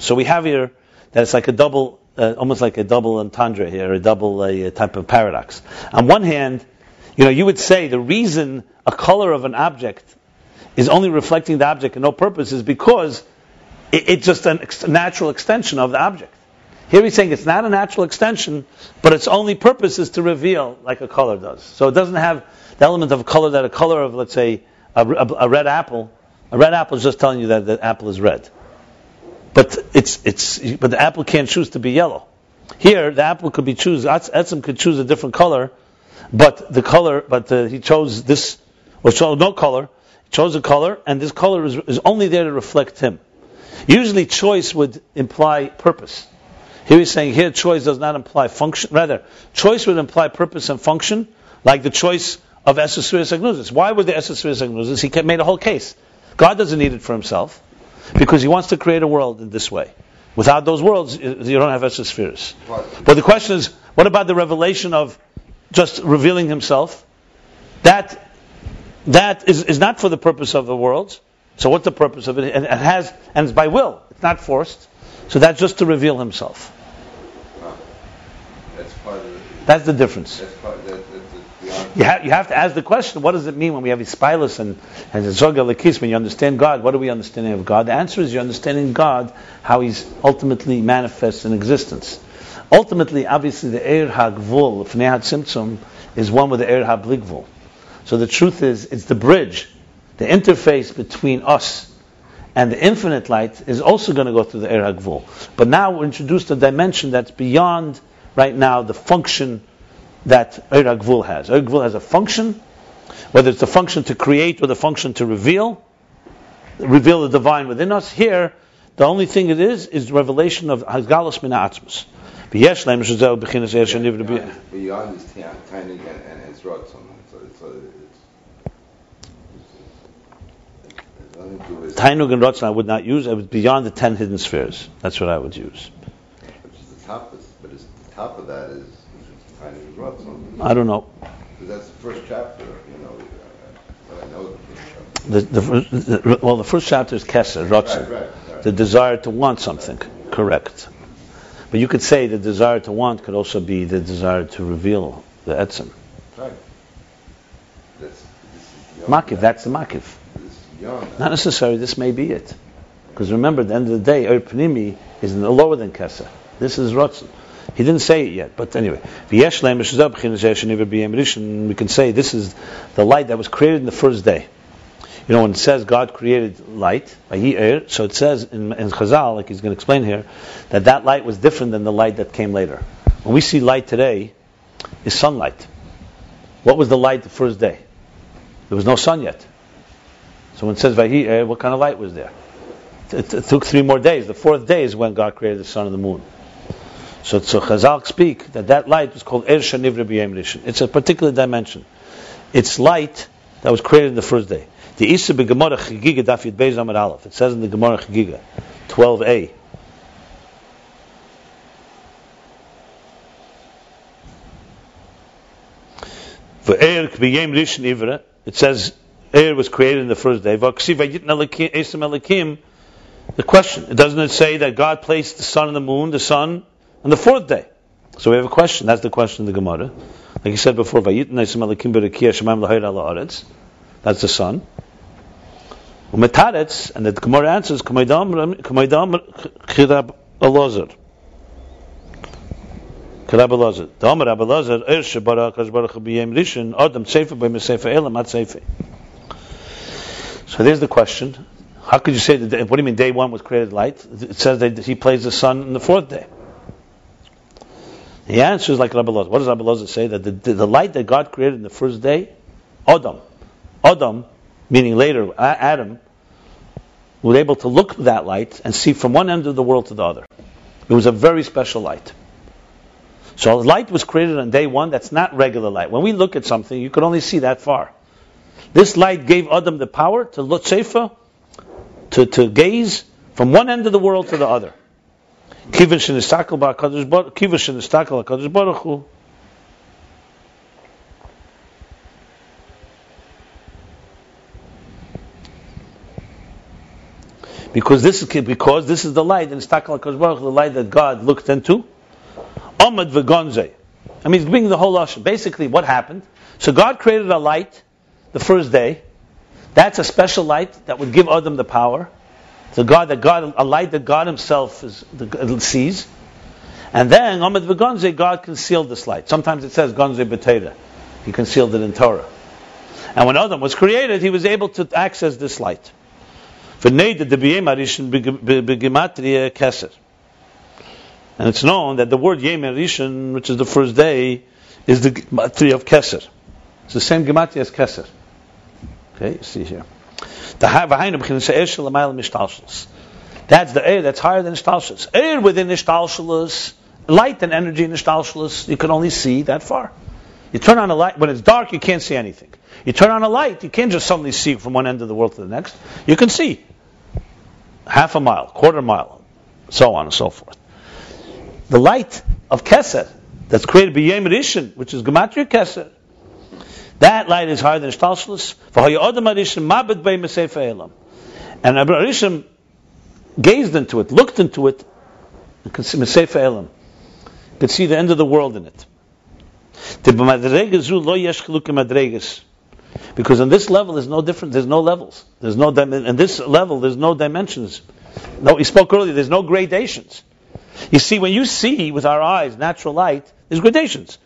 So we have here that it's like a double, uh, almost like a double entendre here, a double uh, type of paradox. On one hand, you know, you would say the reason a color of an object is only reflecting the object and no purpose is because it, it's just a ex- natural extension of the object. Here he's saying it's not a natural extension, but its only purpose is to reveal like a color does. So it doesn't have the element of color that a color of, let's say, a, a, a red apple. A red apple is just telling you that the apple is red. But it's, it's, but the apple can't choose to be yellow. Here, the apple could be choose, Etzim could choose a different color, but the color, but uh, he chose this, or chose no color, he chose a color, and this color is, is only there to reflect him. Usually choice would imply purpose. Here he's saying here choice does not imply function, rather, choice would imply purpose and function, like the choice of Esesurius Agnuzis. Why would the Esesurius Agnuzis? He made a whole case. God doesn't need it for himself, because he wants to create a world in this way. Without those worlds, you don't have Esesurius. But the question is, what about the revelation of just revealing himself? That that is, is not for the purpose of the world. So what's the purpose of it? And it has and it's by will. It's not forced. So that's just to reveal himself. That's part of the, That's the difference. that's part, that, that's. You have, you have to ask the question, what does it mean when we have Ispilus and, and Zoga Lakis, when you understand God, what are we understanding of God? The answer is you're understanding God, how He's ultimately manifests in existence. Ultimately, obviously, the Eir HaGvul, Fnei HaTzimtzum, is one with the Eir HaBligvul. So the truth is, it's the bridge, the interface between us and the infinite light is also going to go through the Eir HaGvul. But now we're introduced a dimension that's beyond, right now, the function that Eir HaGvul has. Eir HaGvul has a function, whether it's a function to create or the function to reveal, reveal the divine within us. Here, the only thing it is, is revelation of Hazgalus Mina Atzmus. V'yesh lehem shezeh b'chinas Eir Shaniv Rabbi- Beyond, beyond his tiny and, his to with Tainug and Rotzen I would not use. It was beyond the ten hidden spheres. That's what I would use. which is the top of, but it's, the top of that is, tiny and rotzon. I don't know. That's the first chapter, you know, I know. the first chapter. The, the, the, well, the first chapter is Kesser, Rotzen. Right, right, right. The desire to want something. Correct. But you could say the desire to want could also be the desire to reveal the Etzim. Right. That's, this is beyond Makiv, that's the Makiv. This is beyond that. Not necessarily, this may be it. Because remember, at the end of the day, Er Pnimi is lower than Kesser. This is Rotzen. He didn't say it yet, but anyway. V'yesh lehem b'shezeh b'chinas Eir Shaniv B'yem Rishon. We can say this is the light that was created in the first day. You know, when it says God created light, so it says in, in Chazal, like he's going to explain here, that that light was different than the light that came later. When we see light today, is sunlight. What was the light the first day? There was no sun yet. So when it says Vayi Er, what kind of light was there? It, it took three more days. The fourth day is when God created the sun and the moon. So, so Chazal speak that that light was called Er Shaniv B'yem Rishon. It's a particular dimension. It's light that was created in the first day. The Isa b'Gemara Chagiga Daf Yud Beis Amar Aleph. It says in the Gemara Chagiga, 12a. V'er k'b'yem rishon ivra. It says air was created in the first day. The question, doesn't it say that God placed the sun and the moon, the sun, on the fourth day? So we have a question. That's the question of the Gemara. Like you said before. That's the sun. Umetaretz, and the Gemara answers, kamaydam chirab Elazar, er shebara baruch b'yem adam b'yem elam. So there's the question. How could you say that, what do you mean day one was created light? It says that he plays the sun in the fourth day. The answer is like Rabbi Elazar. What does Rabbi Elazar say? That the, the, the light that God created in the first day, Adam, Adam, meaning later Adam, was able to look at that light and see from one end of the world to the other. It was a very special light. So light was created on day one. That's not regular light. When we look at something, you can only see that far. This light gave Adam the power to look safer, to, to gaze from one end of the world to the other. Baruch- kivan shenistakel hakadosh baruch hu. Because this is because this is the light and HaKadosh Baruch the light that God looked into. Amad v'gonze. I mean, it's bringing the whole Lashon. Basically, what happened? So God created a light the first day. That's a special light that would give Adam the power. The God that God, a light that God Himself is, sees. And then Amad v'gonze, God concealed this light. Sometimes it says gonze b'teira. He concealed it in Torah. And when Adam was created, he was able to access this light. Keser. And it's known that the word Yem Rishon, which is the first day, is the gematria of Keser. It's the same gematria as Keser. Okay, see here. That's the air that's higher than Ishtalshelus. Air within Ishtalshelus, light and energy in Ishtalshelus, you can only see that far. You turn on a light, when it's dark, you can't see anything. You turn on a light, you can't just suddenly see from one end of the world to the next. You can see half a mile, quarter mile, so on and so forth. The light of Keser that's created by Yom Rishon, which is Gematria Keser, that light is higher than Shtalshlus. And Abra Rishon gazed into it, looked into it, and could see Elam, could see the end of the world in it. Because on this level, there's no different. There's no levels. There's no dim- in this level. There's no dimensions. No, he spoke earlier. There's no gradations. You see, when you see with our eyes natural light, there's gradations.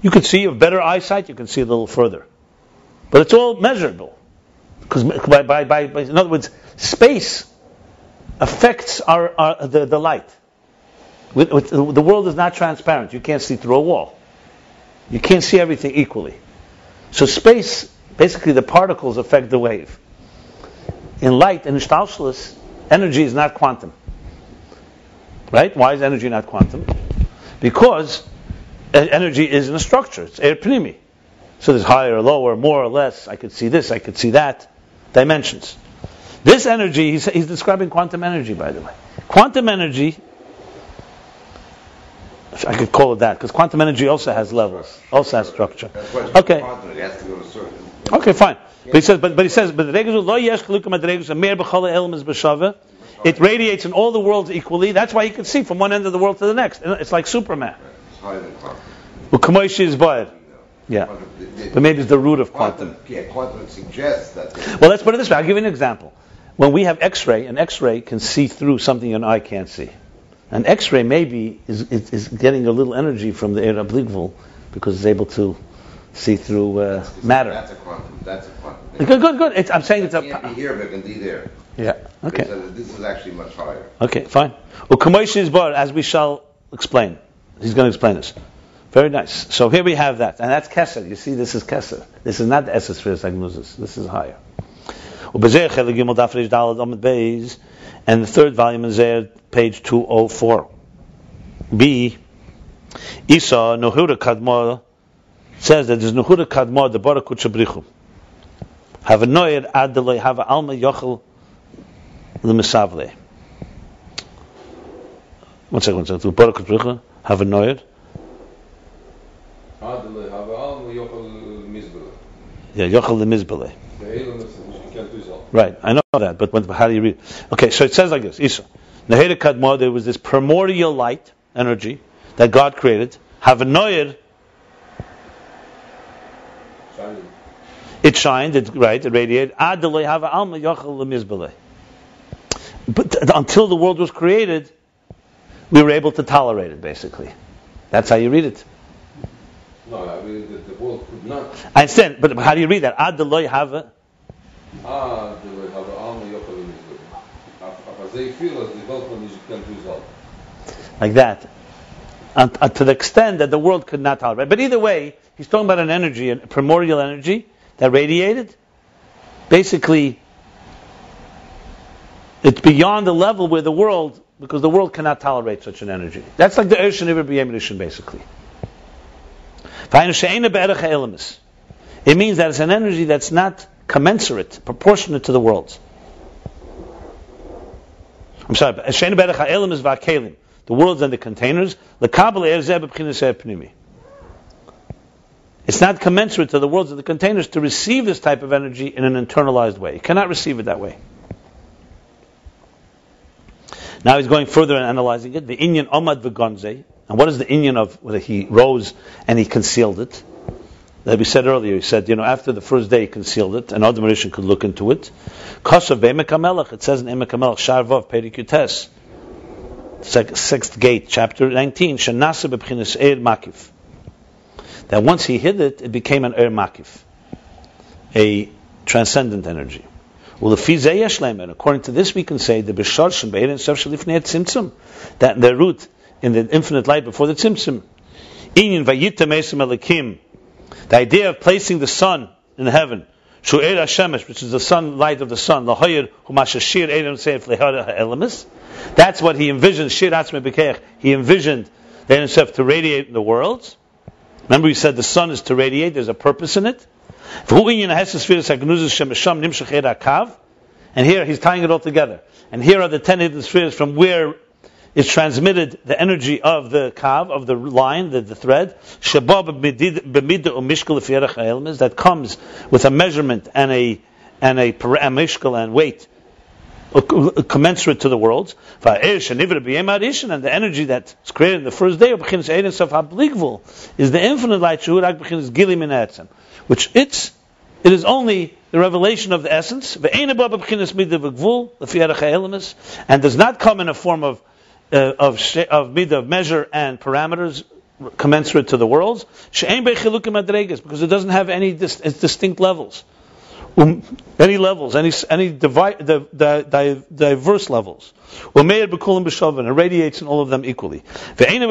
You can see with better eyesight. You can see a little further, but it's all measurable. Because by, by, by, by, in other words, space affects our, our the, the light. With, with, the world is not transparent. You can't see through a wall. You can't see everything equally. So space, basically the particles affect the wave. In light in Shtalshalis, energy is not quantum. Right? Why is energy not quantum? Because energy is in a structure. It's air pnimi. So there's higher or lower, more or less. I could see this, I could see that. Dimensions. This energy, he's, he's describing quantum energy, by the way. Quantum energy, I could call it that, because quantum energy also has levels, also has structure. That's why it's Okay. Quantum, it has to go to a certain. Okay, fine. But he says, but, but he says, but the regus lo yesh chalukah madregus amer b'chala elam is b'shava. It radiates in all the worlds equally. That's why you can see from one end of the world to the next. It's like Superman. It's higher. Well, Kamoishi is bayad. Yeah. Quantum- the- the- But maybe it's the root of quantum. Yeah, quantum suggests that. Well, let's put it this way. I'll give you an example. When we have X-ray, an X-ray can see through something an eye can't see. An X-ray maybe is, is, is getting a little energy from the air obliqual because it's able to see through uh, matter. That's a quantum. That's a quantum. Good, good, good. It's, I'm saying it's It can't be here, but it can be there. Yeah. Okay. This is actually much higher. Okay, fine. Ukamoish is bar, as we shall explain. He's going to explain this. Very nice. So here we have that, and that's Kesser. You see, this is Kesser. This is not the Esespheres Agnosis. This is higher. Ubezeh Chelik Gimel Daf Reish Daled Amud Beis, and the third volume is there, page 204. B. Isa Nuhura Kadmor says that there's Nuhuda Kadmor, the Barakut Shabrichu. Have a noir adeloi, have a alma yochel lemisavle. One second, one second. Barakut Shabrichu, have a noir. Adeloi, have a alma yochel mizbele. Yeah, yochel lemizbele. Right, I know that, but when, how do you read? Okay, so it says like this, Isa. Naheda Kadmor, there was this primordial light, energy, that God created. Have a noir, it shined, it right, it radiated. Ad have alma yochel But until the world was created, we were able to tolerate it. Basically, that's how you read it. No, I mean the, the world could not. I understand, but how do you read that? Ad have. Ah, the have alma yochel as they feel as the Weltman can result. Like that. And, and to the extent that the world could not tolerate. But either way, he's talking about an energy, a primordial energy that radiated. Basically, it's beyond the level where the world, because the world cannot tolerate such an energy. That's like the ocean of B'yem basically. It means that it's an energy that's not commensurate, proportionate to the world's. I'm sorry, the worlds and the containers. It's not commensurate to the worlds of the containers to receive this type of energy in an internalized way. You cannot receive it that way. Now he's going further and analyzing it. The Inyan Omad V'Gonze. And what is the Inyan of whether he rose and he concealed it? That we said earlier, he said, you know, after the first day he concealed it, and Rishon could look into it. Kosav Be'emek it says in Emek HaMelech, Sharvav Perikutes, sixth gate, chapter 19, Shanasa B'Pchinas Eir Makif. That once he hid it, it became an Eir Makif, a transcendent energy. Well, the according to this, we can say the Bishar Shembeir and Sev Shalifnei Tzimtzum, that the root in the infinite light before the Tzimtzum. Inyan Vayita Mesim Elikim, the idea of placing the sun in heaven, Shu'er Hashemesh, which is the sunlight of the sun, Lahoyer Humashashir Edom Seif Lehara Elamis. That's what he envisioned, Shir Atzme Bekech. He envisioned the himself to radiate in the world. Remember, he said the sun is to radiate, there's a purpose in it. And here he's tying it all together. And here are the ten hidden spheres from where is transmitted the energy of the kav, of the line, the, the thread, that comes with a measurement and a and a, and weight commensurate to the worlds. And the energy that's created in the first day of is the infinite light, which it's it is only the revelation of the essence, and does not come in a form of uh, of of of measure and parameters commensurate to the worlds. because it doesn't have any dis, distinct levels, um, any levels, any any divi, di, di, di, diverse levels. It radiates in all of them equally. And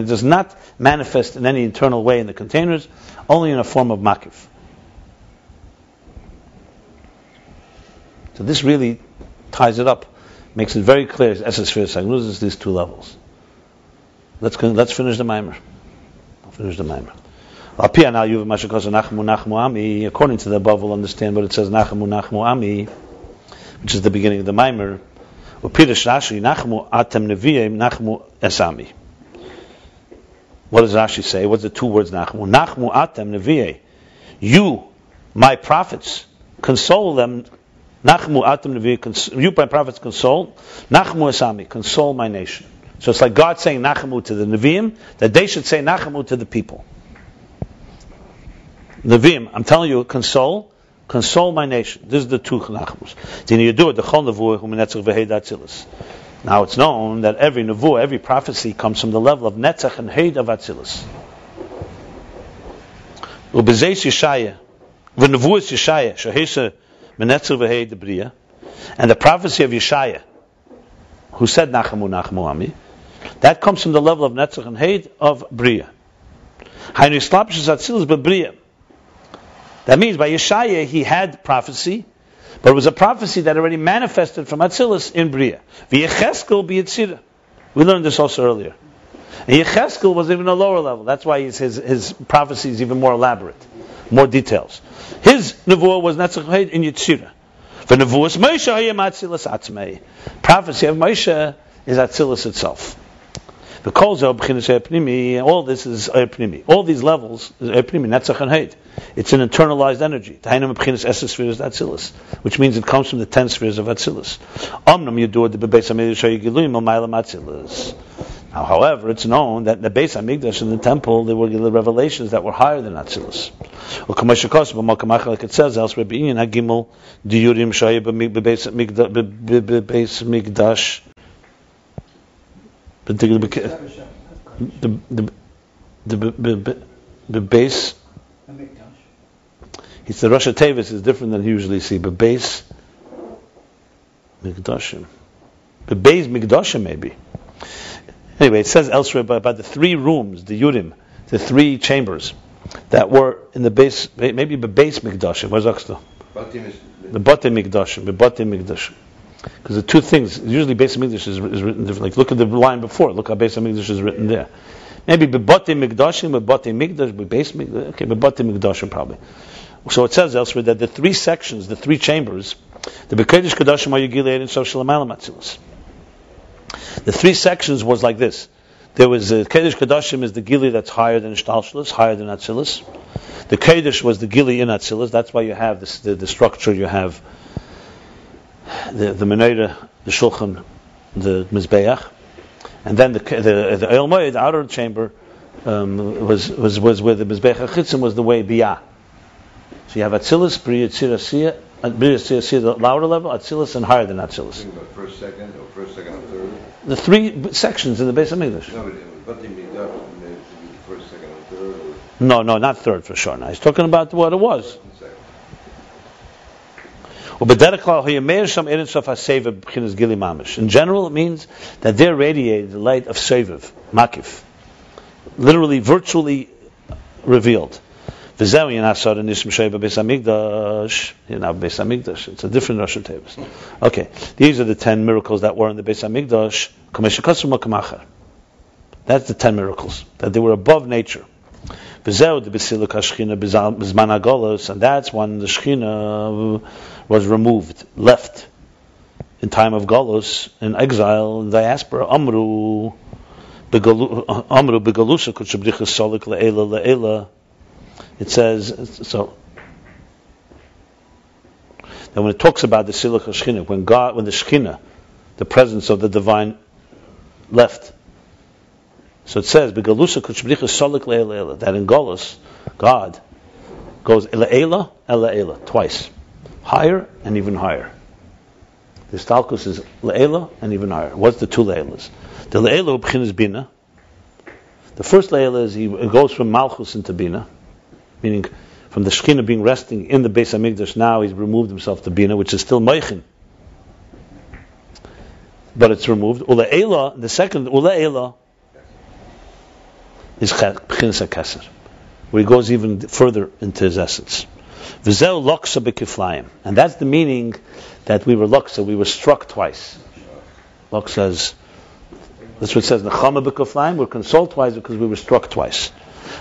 it does not manifest in any internal way in the containers, only in a form of makif. So this really ties it up makes it very clear. Esosphere Sagnuz is these two levels. Let's let's finish the mimer. I'll finish the mimer. According to the above, we'll understand what it says Nachamu Nachmu Ami, which is the beginning of the mimer. Rashi Nachmu Atem Neviyim Nachmu Esami. What does Rashi say? What's the two words Nachmu? Nachmu Atem Neviyim. You, my prophets, console them Nachmu atam nevi, you my prophets console. Nachmu esami, console my nation. So it's like God saying Nachamu to the Nevi'im, that they should say Nachamu to the people. Nevi'im, I'm telling you, console, console my nation. This is the two Nachamus. Then you do it, the Chol Netzach. Now it's known that every Nevuah, every prophecy comes from the level of Netzach and Heid of Atzilis. Ubezeis Yeshaya, Yeshaya, Shahisa and the prophecy of Yeshaya, who said Nachamu Nachamu Ami, that comes from the level of Netzach and Heid of Bria. That means by Yeshaya he had prophecy, but it was a prophecy that already manifested from Atzilus in Bria. V'yecheskel b'yitzira. We learned this also earlier. And Yecheskel was even a lower level. That's why his, his, prophecy is even more elaborate, more details. His nevuah was Netzach in Yitzira. For nevuahs Moshe. Prophecy of Moshe is atzilus itself. The kol zel b'chinas pnimi, all this is pnimi. All these levels is pnimi, netzach and. It's an internalized energy. Tainam b'chinas eses spheres atzilus, which means it comes from the ten spheres of atzilus. Omnam yadur de bebeis hayigiluim al atzilus. Now, however, it's known that in the base Hamikdash in the temple there were the revelations that were higher than Atzilus. Like it says elsewhere, hagimel diyurim shaya bebeis Mikdash." The the the the base. He said Rosh Tevis is different than you usually see. But base Mikdashim. The base Mikdashim maybe. Anyway, it says elsewhere about, the three rooms, the Yurim, the three chambers that were in the base, maybe the base Mikdashim. Where's Oxta? The Bate Mikdashim, the Bate Mikdashim. Because the two things, usually base Mikdash is, is written differently. Like look at the line before, look how base Mikdash is written there. Maybe Bebate Mikdashim, Bebate Mikdash, base Mikdash, okay, Bebate Mikdashim probably. So it says elsewhere that the three sections, the three chambers, the Bekedesh Kadashim are Yigilei and Social Atzilus. The three sections was like this. There was the Kedesh Kadashim is the Gili that's higher than Shtalshalis, higher than Atzilus. The Kedesh was the Gili in Atzilus. That's why you have this, the, the structure. You have the the Menorah, the Shulchan, the Mizbeach, and then the the the El the outer chamber, um, was was was where the Mizbeach Chitzim was the way Biyah. So you have Atzilus, Bria Tzirasiyah, Bria Tzirasiyah, the lower level, Atzilus, and higher than Atzilus. First, second, or first, second, and third the three sections in the base of English. No, but the first, second, and third. No, no, not third for sure. Now he's talking about what it was. In general, it means that they're radiated the light of Seviv, Makif, literally, virtually revealed. It's a different Russian tables. Okay, these are the ten miracles that were in the Beis Hamikdash. That's the ten miracles that they were above nature. And that's when the Shechina was removed, left in time of Golos, in exile, in diaspora. Amru, Amru begalusa kutshabrichas solik le'ela le'ela it says so that when it talks about the Silach Shechina, when God, when the Shechina, the presence of the divine, left. So it says, that in Golus, God goes le'ela, ela twice, higher and even higher. The stalkus is le'ela and even higher. What's the two le'elas? The le'ela is bina. The first le'ela is he goes from malchus into bina meaning from the Shekhinah being resting in the Beis Hamikdash, now he's removed himself to Bina, which is still Meichin. But it's removed. Ula'ela, the second, Ula Ela, is Pchinas HaKeser, where he goes even further into his essence. V'zeu loksa bekiflayim. And that's the meaning that we were loksa, we were struck twice. Loksa is, that's what it says, Nechama bekiflayim, we're consoled twice because we were struck twice.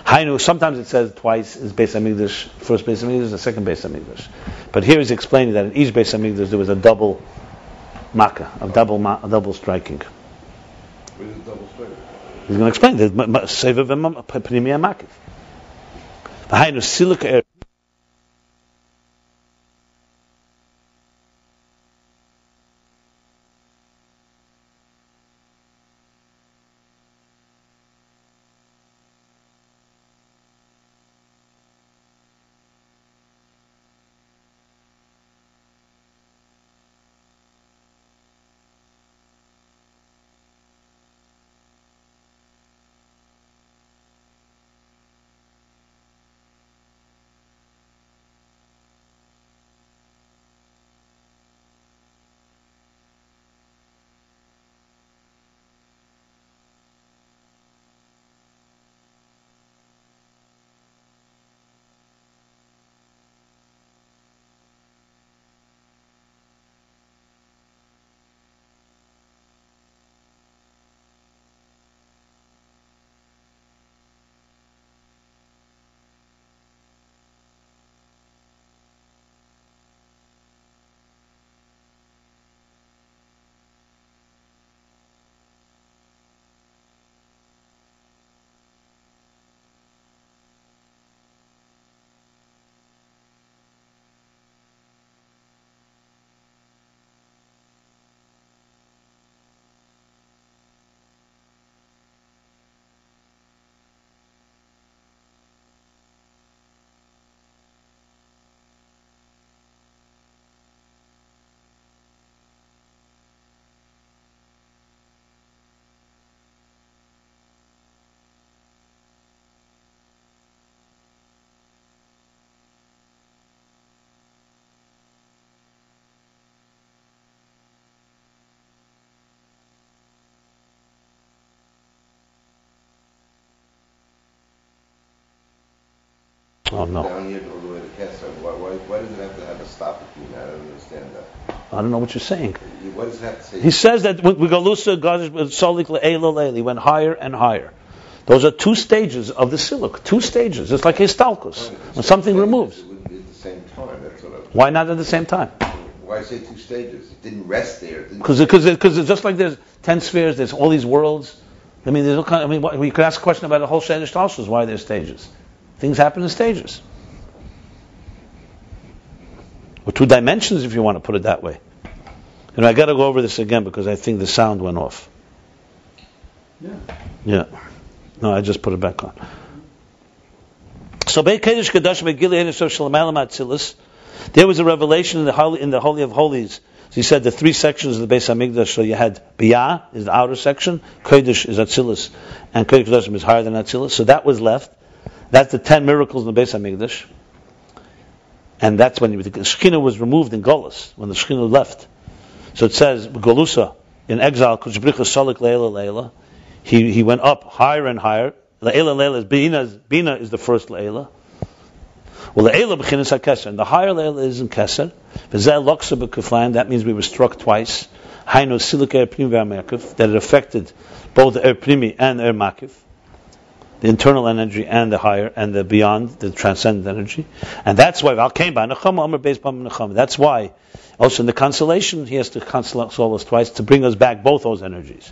Hainu, sometimes it says twice is Beis Hamikdash, first Beis Hamikdash, the second Beis Hamikdash. But here he's explaining that in each Beis Hamikdash there was a double makkah, a double a double striking. He's going to explain the Sevav and Pnimiyah Makif. Oh no, Down here all the way to Kesser. Why, why, why does it have to have a stop between that? I don't understand that. I don't know what you're saying. What does to say? He says that when we go lusa, uh, God is solik le'ela le'eli, went higher and higher. Those are two stages of the siluk. Two stages. It's like histalkus. When something removes. It wouldn't be at the same time. That's what I was. Why not at the same time? Why say two stages? It didn't rest there. Because because it's just like there's ten spheres, there's all these worlds. I mean, there's all kind. I mean, what, we could ask a question about the whole Shadish why there's stages. Things happen in stages. Or two dimensions, if you want to put it that way. And I got to go over this again because I think the sound went off. Yeah. Yeah. No, I just put it back on. So Beit Kodesh Kadosh Megillah Enisov Shalom Atzilus. There was a revelation in the holy in the holy of holies. So he said the three sections of the Beis Hamikdash. So you had Biyah is the outer section, Kodesh is Atzilus, and Kodesh is higher than Atzilus. So that was left. That's the ten miracles in the Beis Hamikdash. And that's when the Shekhinah was removed in Golas, when the Shekhinah left. So it says, Golusa, in exile, Solik Leila Leila, he, he went up higher and higher. Leila Leila is Bina, Bina is the first Leila. Well, Leila b'chinas haKeser, and the higher Leila is in Keser. That means we were struck twice. That it affected both the er primi and er makif, the internal energy and the higher and the beyond, the transcendent energy. And that's why. That's why, also in the consolation, he has to console us twice to bring us back both those energies.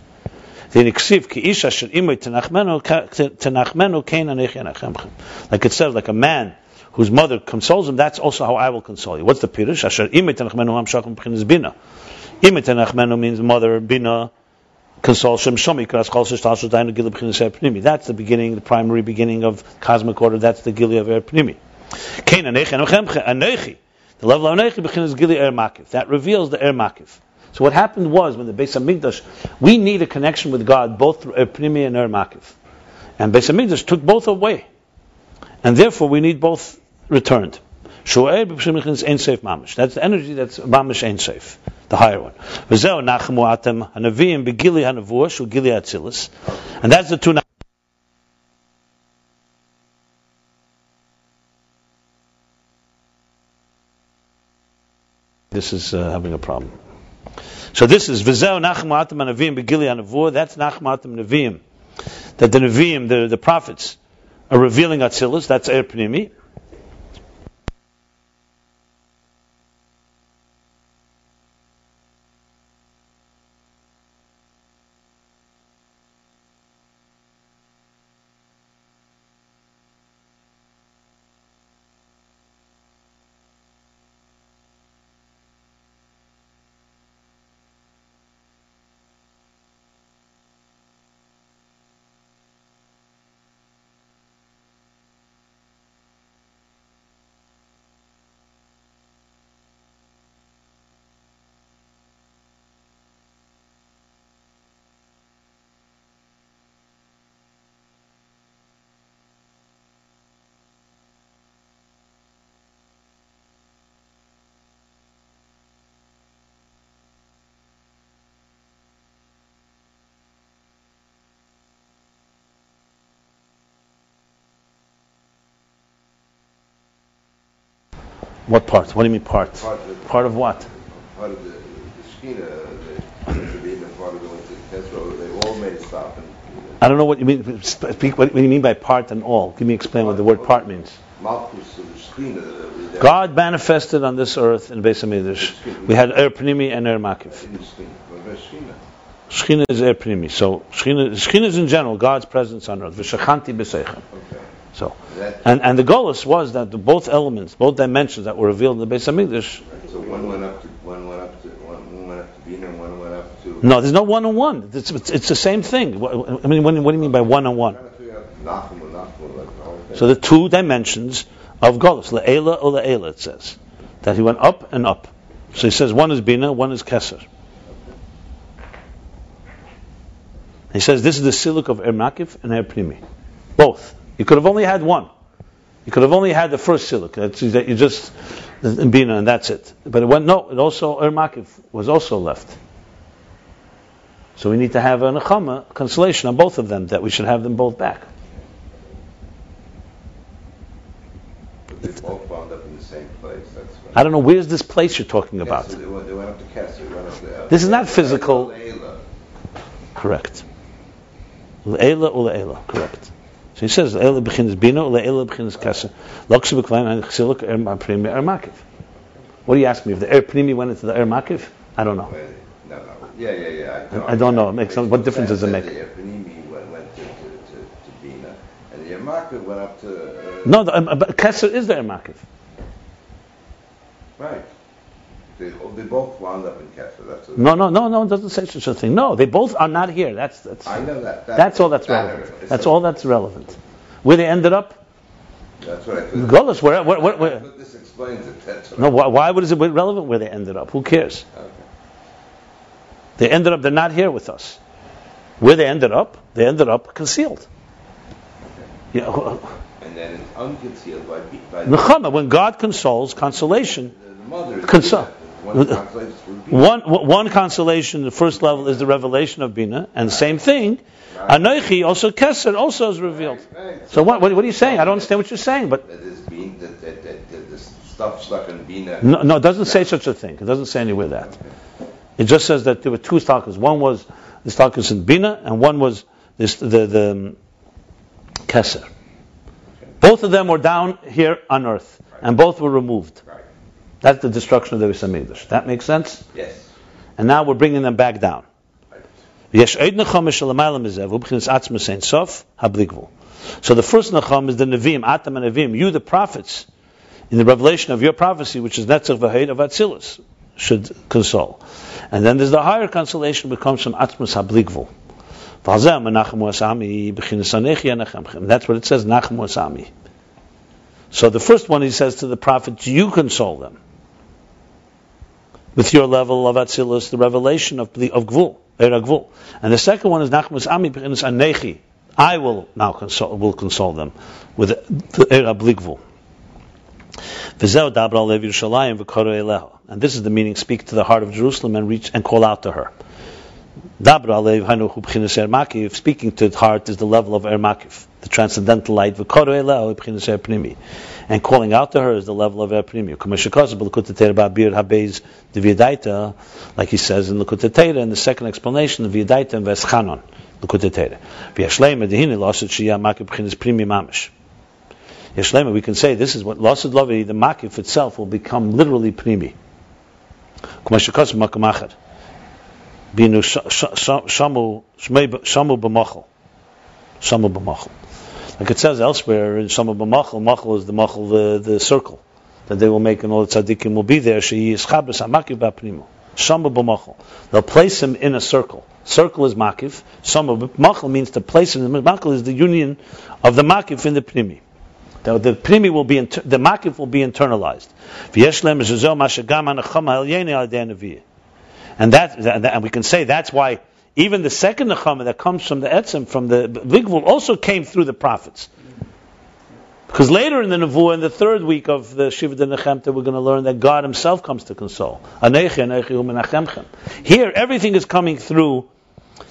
Like it says, like a man whose mother consoles him, that's also how I will console you. What's the Pirush? Asher means mother, bina, That's the beginning, the primary beginning of cosmic order. That's the Gili of Er Pnimi. The level of Anechi begins Gili Er Makif. That reveals the Er Makif. So what happened was when the Beis Hamikdash, we need a connection with God both through Er Pnimi and Er Makif. And Beis Hamikdash took both away. And therefore we need both returned. That's the energy that's mamish Ein Sof, the higher one. And that's the two. This is uh, having a problem. So this is v'zeu nachmu atem hanavim begili hanavua. That's nachmu atem navim. That the navim, the, the prophets, are revealing atzilis. That's er. What part? What do you mean part? Part of Part of what? part of the, the Shekhinah, the, the Rebbe, part of to Kesser, they all made a stop. And, I don't know what you mean. Speak. What do you mean by part and all? Give me explain what the word part means. Shekhinah. God manifested on this earth in Beis Hamikdash. We had Er Pnimi and Er Makif. in Shekhinah. But the Shekhinah. Shechina is Er Pnimi. So Shechina is in general God's presence on earth. V'shachanti b'seichem. So, and and the golus was that the both elements, both dimensions that were revealed in the Beis Hamikdash. so one went up to, one went up to, one, one went up to Bina, and one went up to. No, there's no one on one. It's, it's, it's the same thing. What- I mean, what, what do you mean by one on one? trying to figure out Nachum or Nachum, like the whole thing. So the two dimensions of Golus, Le'ela or Le'ela, it says. That he went up and up. So he says one is Bina, one is Keser. He says this is the siluk of Er Makif and Er Primi. Both. You could have only had one. You could have only had the first siluk. That you just in Bina and that's it. But it went no. It also Er Makif was also left. So we need to have a nechama consolation on both of them that we should have them both back. They both wound up in the same place. That's I don't know where's this place you're talking about. so They went, they went up to Kesser, they went up. This is not physical. Correct. Le'ela or le'ela. Correct. So he says le'ela b'chinas bina or le'ela b'chinas kasa. Loksa b'kvaim and chsiluk er primi er makiv. What do you ask me? If the er primi went into the er makiv? I don't know. No, no, yeah, yeah, yeah. I don't know. It makes some- what difference does it make? The Eponimi went, went to, to, to, to Bina, and the Yermakah went up to. Uh, No, the, um, but Kesser is the er makiv. Right. They, oh, they both wound up in Kesser. That's. A, No, no, no, no. It doesn't say such a thing. No, they both are not here. That's that's. I know that. that That's all that's that- relevant. That's all that's relevant. Where they ended up, That's what I regardless. Where, where, where, where this explains it. That's no, why, why would is it relevant where they ended up? Who cares? Okay. They ended up. They're not here with us. Where they ended up, they ended up concealed. Yeah, And then it's unconcealed by by Nechama, when God consoles, consolation. the, the mother. Bina. One translates for Bina. One one consolation, the first level is the revelation of Bina, and the same thing. Anoichi also Keser also is revealed. Right. So what, what what are you saying? I don't understand what you're saying, but That is being that that that, that the stuff stuck in Bina. no, no, it doesn't say such a thing. It doesn't say anywhere that. It just says that there were two stalkers. One was the stalkers in Bina, and one was this, the the um, Keser. Both of them were down here on earth, and both were removed. That's the destruction of the Beis That makes sense? Yes. And now we're bringing them back down. So the first nacham is the Nevim, Atam and Nevim, you the prophets, in the revelation of your prophecy, which is Netzach Vahid of Atzilus, should console. And then there's the higher consolation which comes from Atmos Habligvul. That's what it says, Nachmu Asami. So the first one he says to the prophets, you console them. With your level of Atzilus, the revelation of, the of Gvul, Eir HaGvul. And the second one is Nachmas Ami B'chinas Anechi. I will now console, will console them with the Eir HaBligvul. V'zeu dabra lev Yerushalayim v'koro eleha. And this is the meaning, speak to the heart of Jerusalem and reach and call out to her. Dabra lev hanuchu b'chinas er makif. Speaking to the heart is the level of er makif, the transcendental light. V'koro eleha b'chinas er pnimi. And calling out to her is the level of er pnimi. Kumashikos b'lekut teira ba'bir habeiz the v'yadaita, like he says in Lekut Teira, in the second explanation, the v'yadaita and v'eschanon. Lekut Teira. V'yashleim edihini losit shiyah makif b'chinas primi mamish. Yeshlema, we can say this is what Lasid Lavi, the Makif itself, will become literally Primi. Kumashikos Makam Achad. Binu sh- sh- sh- Shamu Shamu B'machal. Shamu B'machal. Like it says elsewhere in Shamu B'machal, Machal is the Machal, the, the circle that they will make and all the tzaddikim will be there. She is Chabas HaMakif Ba'primo. Shamu B'machal. They'll place him in a circle. Circle is Makif. Shamu B'machal means to place him. The Makif is the union of the Makif in the Primi. The, the primi will be inter- the makif will be internalized. And that, that- and we can say that's why even the second nechama that comes from the etzim from the vigvul also came through the prophets. Because later in the nevuah, in the third week of the Shiva de Nechemta, we're going to learn that God Himself comes to console. Here, everything is coming through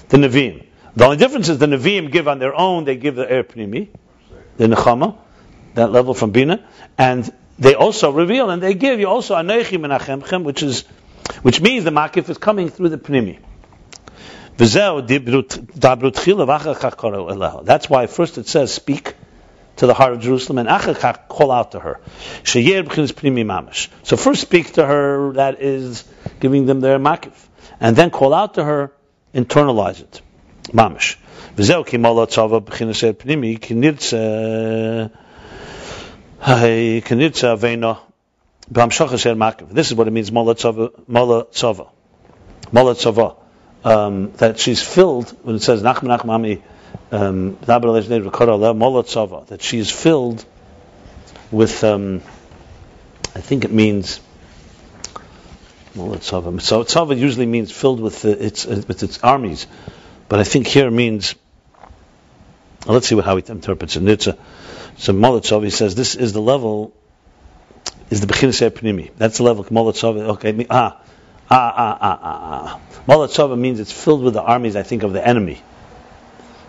the Nevi'im. The only difference is the Nevi'im give on their own, they give the Er Pnimi, the Nechama, that level from Bina, and they also reveal and they give you also Anechi Menachemchem, which is, which means the Makif is coming through the Pnimi. That's why first it says speak to the heart of Jerusalem and achar kach call out to her. So first speak to her, that is giving them their makif, and then call out to her, internalize it, mamish. This is what it means, Mola Tzava. Um, that she's filled, when it says Nachman Nachmami, um, Mola that she is filled with, um, I think it means, Mola Tzava. Usually means filled with, its, with its armies, but I think here means, let's see how he interprets it. Nitza. So Molotzov, he says, this is the level, is the Bechinas Pnimi. That's the level, Molotzov, okay, me- ah, ah, ah, ah, ah, ah. Molotzov means it's filled with the armies, I think, of the enemy.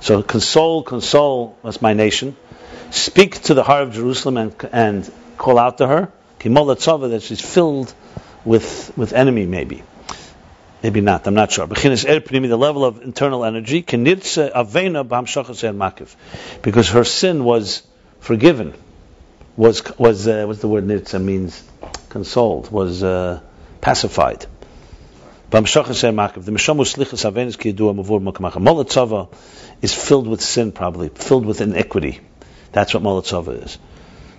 So console, console, that's my nation. Speak to the heart of Jerusalem and, and call out to her. Kimola tzava, that she's filled with, with enemy, maybe. Maybe not, I'm not sure. Bechinas er pnimi, the level of internal energy, er. Because her sin was forgiven. Was, was, uh, what's the word nirtze means? Consoled, was uh, pacified. The. Molatzava is filled with sin, probably, filled with iniquity. That's what Molatzava is.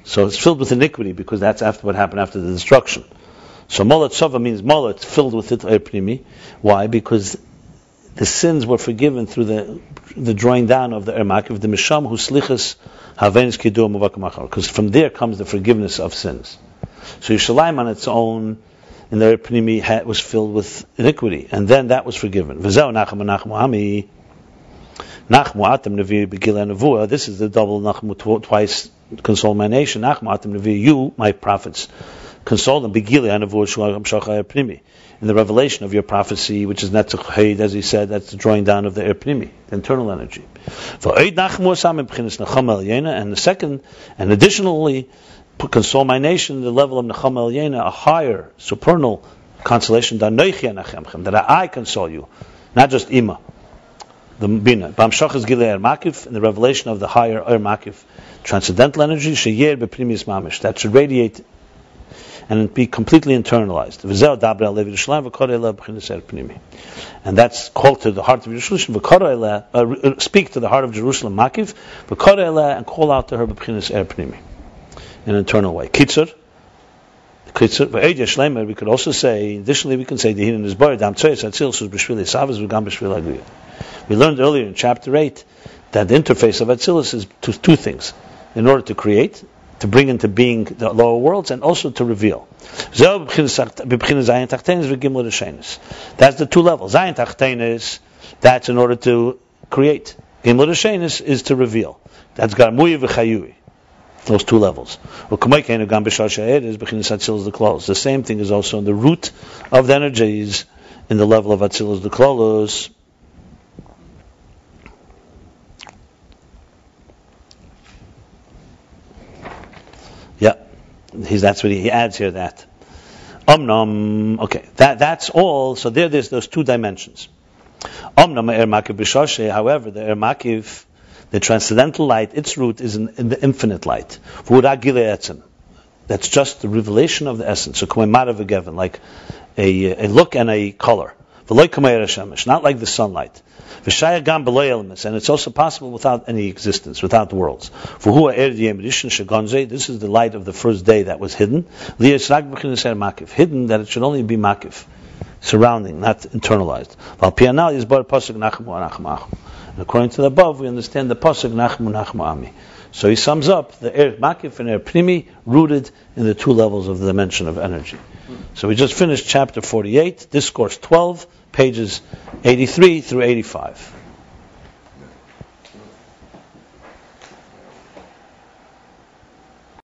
So it's filled with iniquity because that's after what happened after the destruction. So Molat Sova means Molat, filled with it Why? Because the sins were forgiven through the the drawing down of the Ermak of the Misham who slichas Havenis Kidur Muvak Because from there comes the forgiveness of sins. So Yerushalayim on its own in the Pnimi was filled with iniquity, and then that was forgiven. Begila Nevuah. This is the double Nachmu twice console my nation. Nachmu Nevi. You, my prophets console them. In the revelation of your prophecy, which is Netzach as he said, that's the drawing down of the Erpnimi, the internal energy. And the second, and additionally, console my nation, the level of Necham El a higher, supernal consolation, that I console you, not just Ima. The Bina. Bamshachas Gilei Makif, in the revelation of the higher Er Makif, transcendental energy, Sheyer Beprimis Mamish, that should radiate and be completely internalized. And that's called to the heart of Jerusalem. Uh, speak to the heart of Jerusalem, Makiv, and call out to her er in an internal way. Kitzur. We could also say, additionally, we can say the is. We learned earlier in chapter 8 that the interface of Atzilus is two, two things. In order to create, to bring into being the lower worlds and also to reveal. That's the two levels. Zayin that's in order to create. Gimel is to reveal. That's Garmuyi v'chayui. Those two levels. the. Same thing is also in the root of the energies in the level of Atzilus the Klolos. He's, that's what he, he adds here. That Om omnam. Okay, that that's all. So there, there's those two dimensions. Omnam er makiv However, the er makiv, the transcendental light, its root is in, in the infinite light. That's just the revelation of the essence. So like a, a look and a color. Not like the sunlight. And it's also possible without any existence, without worlds. For who are? This is the light of the first day that was hidden. Hidden that it should only be makif, surrounding, not internalized. And according to the above, we understand the pasuk nachmu nachmu ami. So he sums up the er makif and er primi rooted in the two levels of the dimension of energy. So we just finished chapter 48, discourse 12 pages 83 through 85.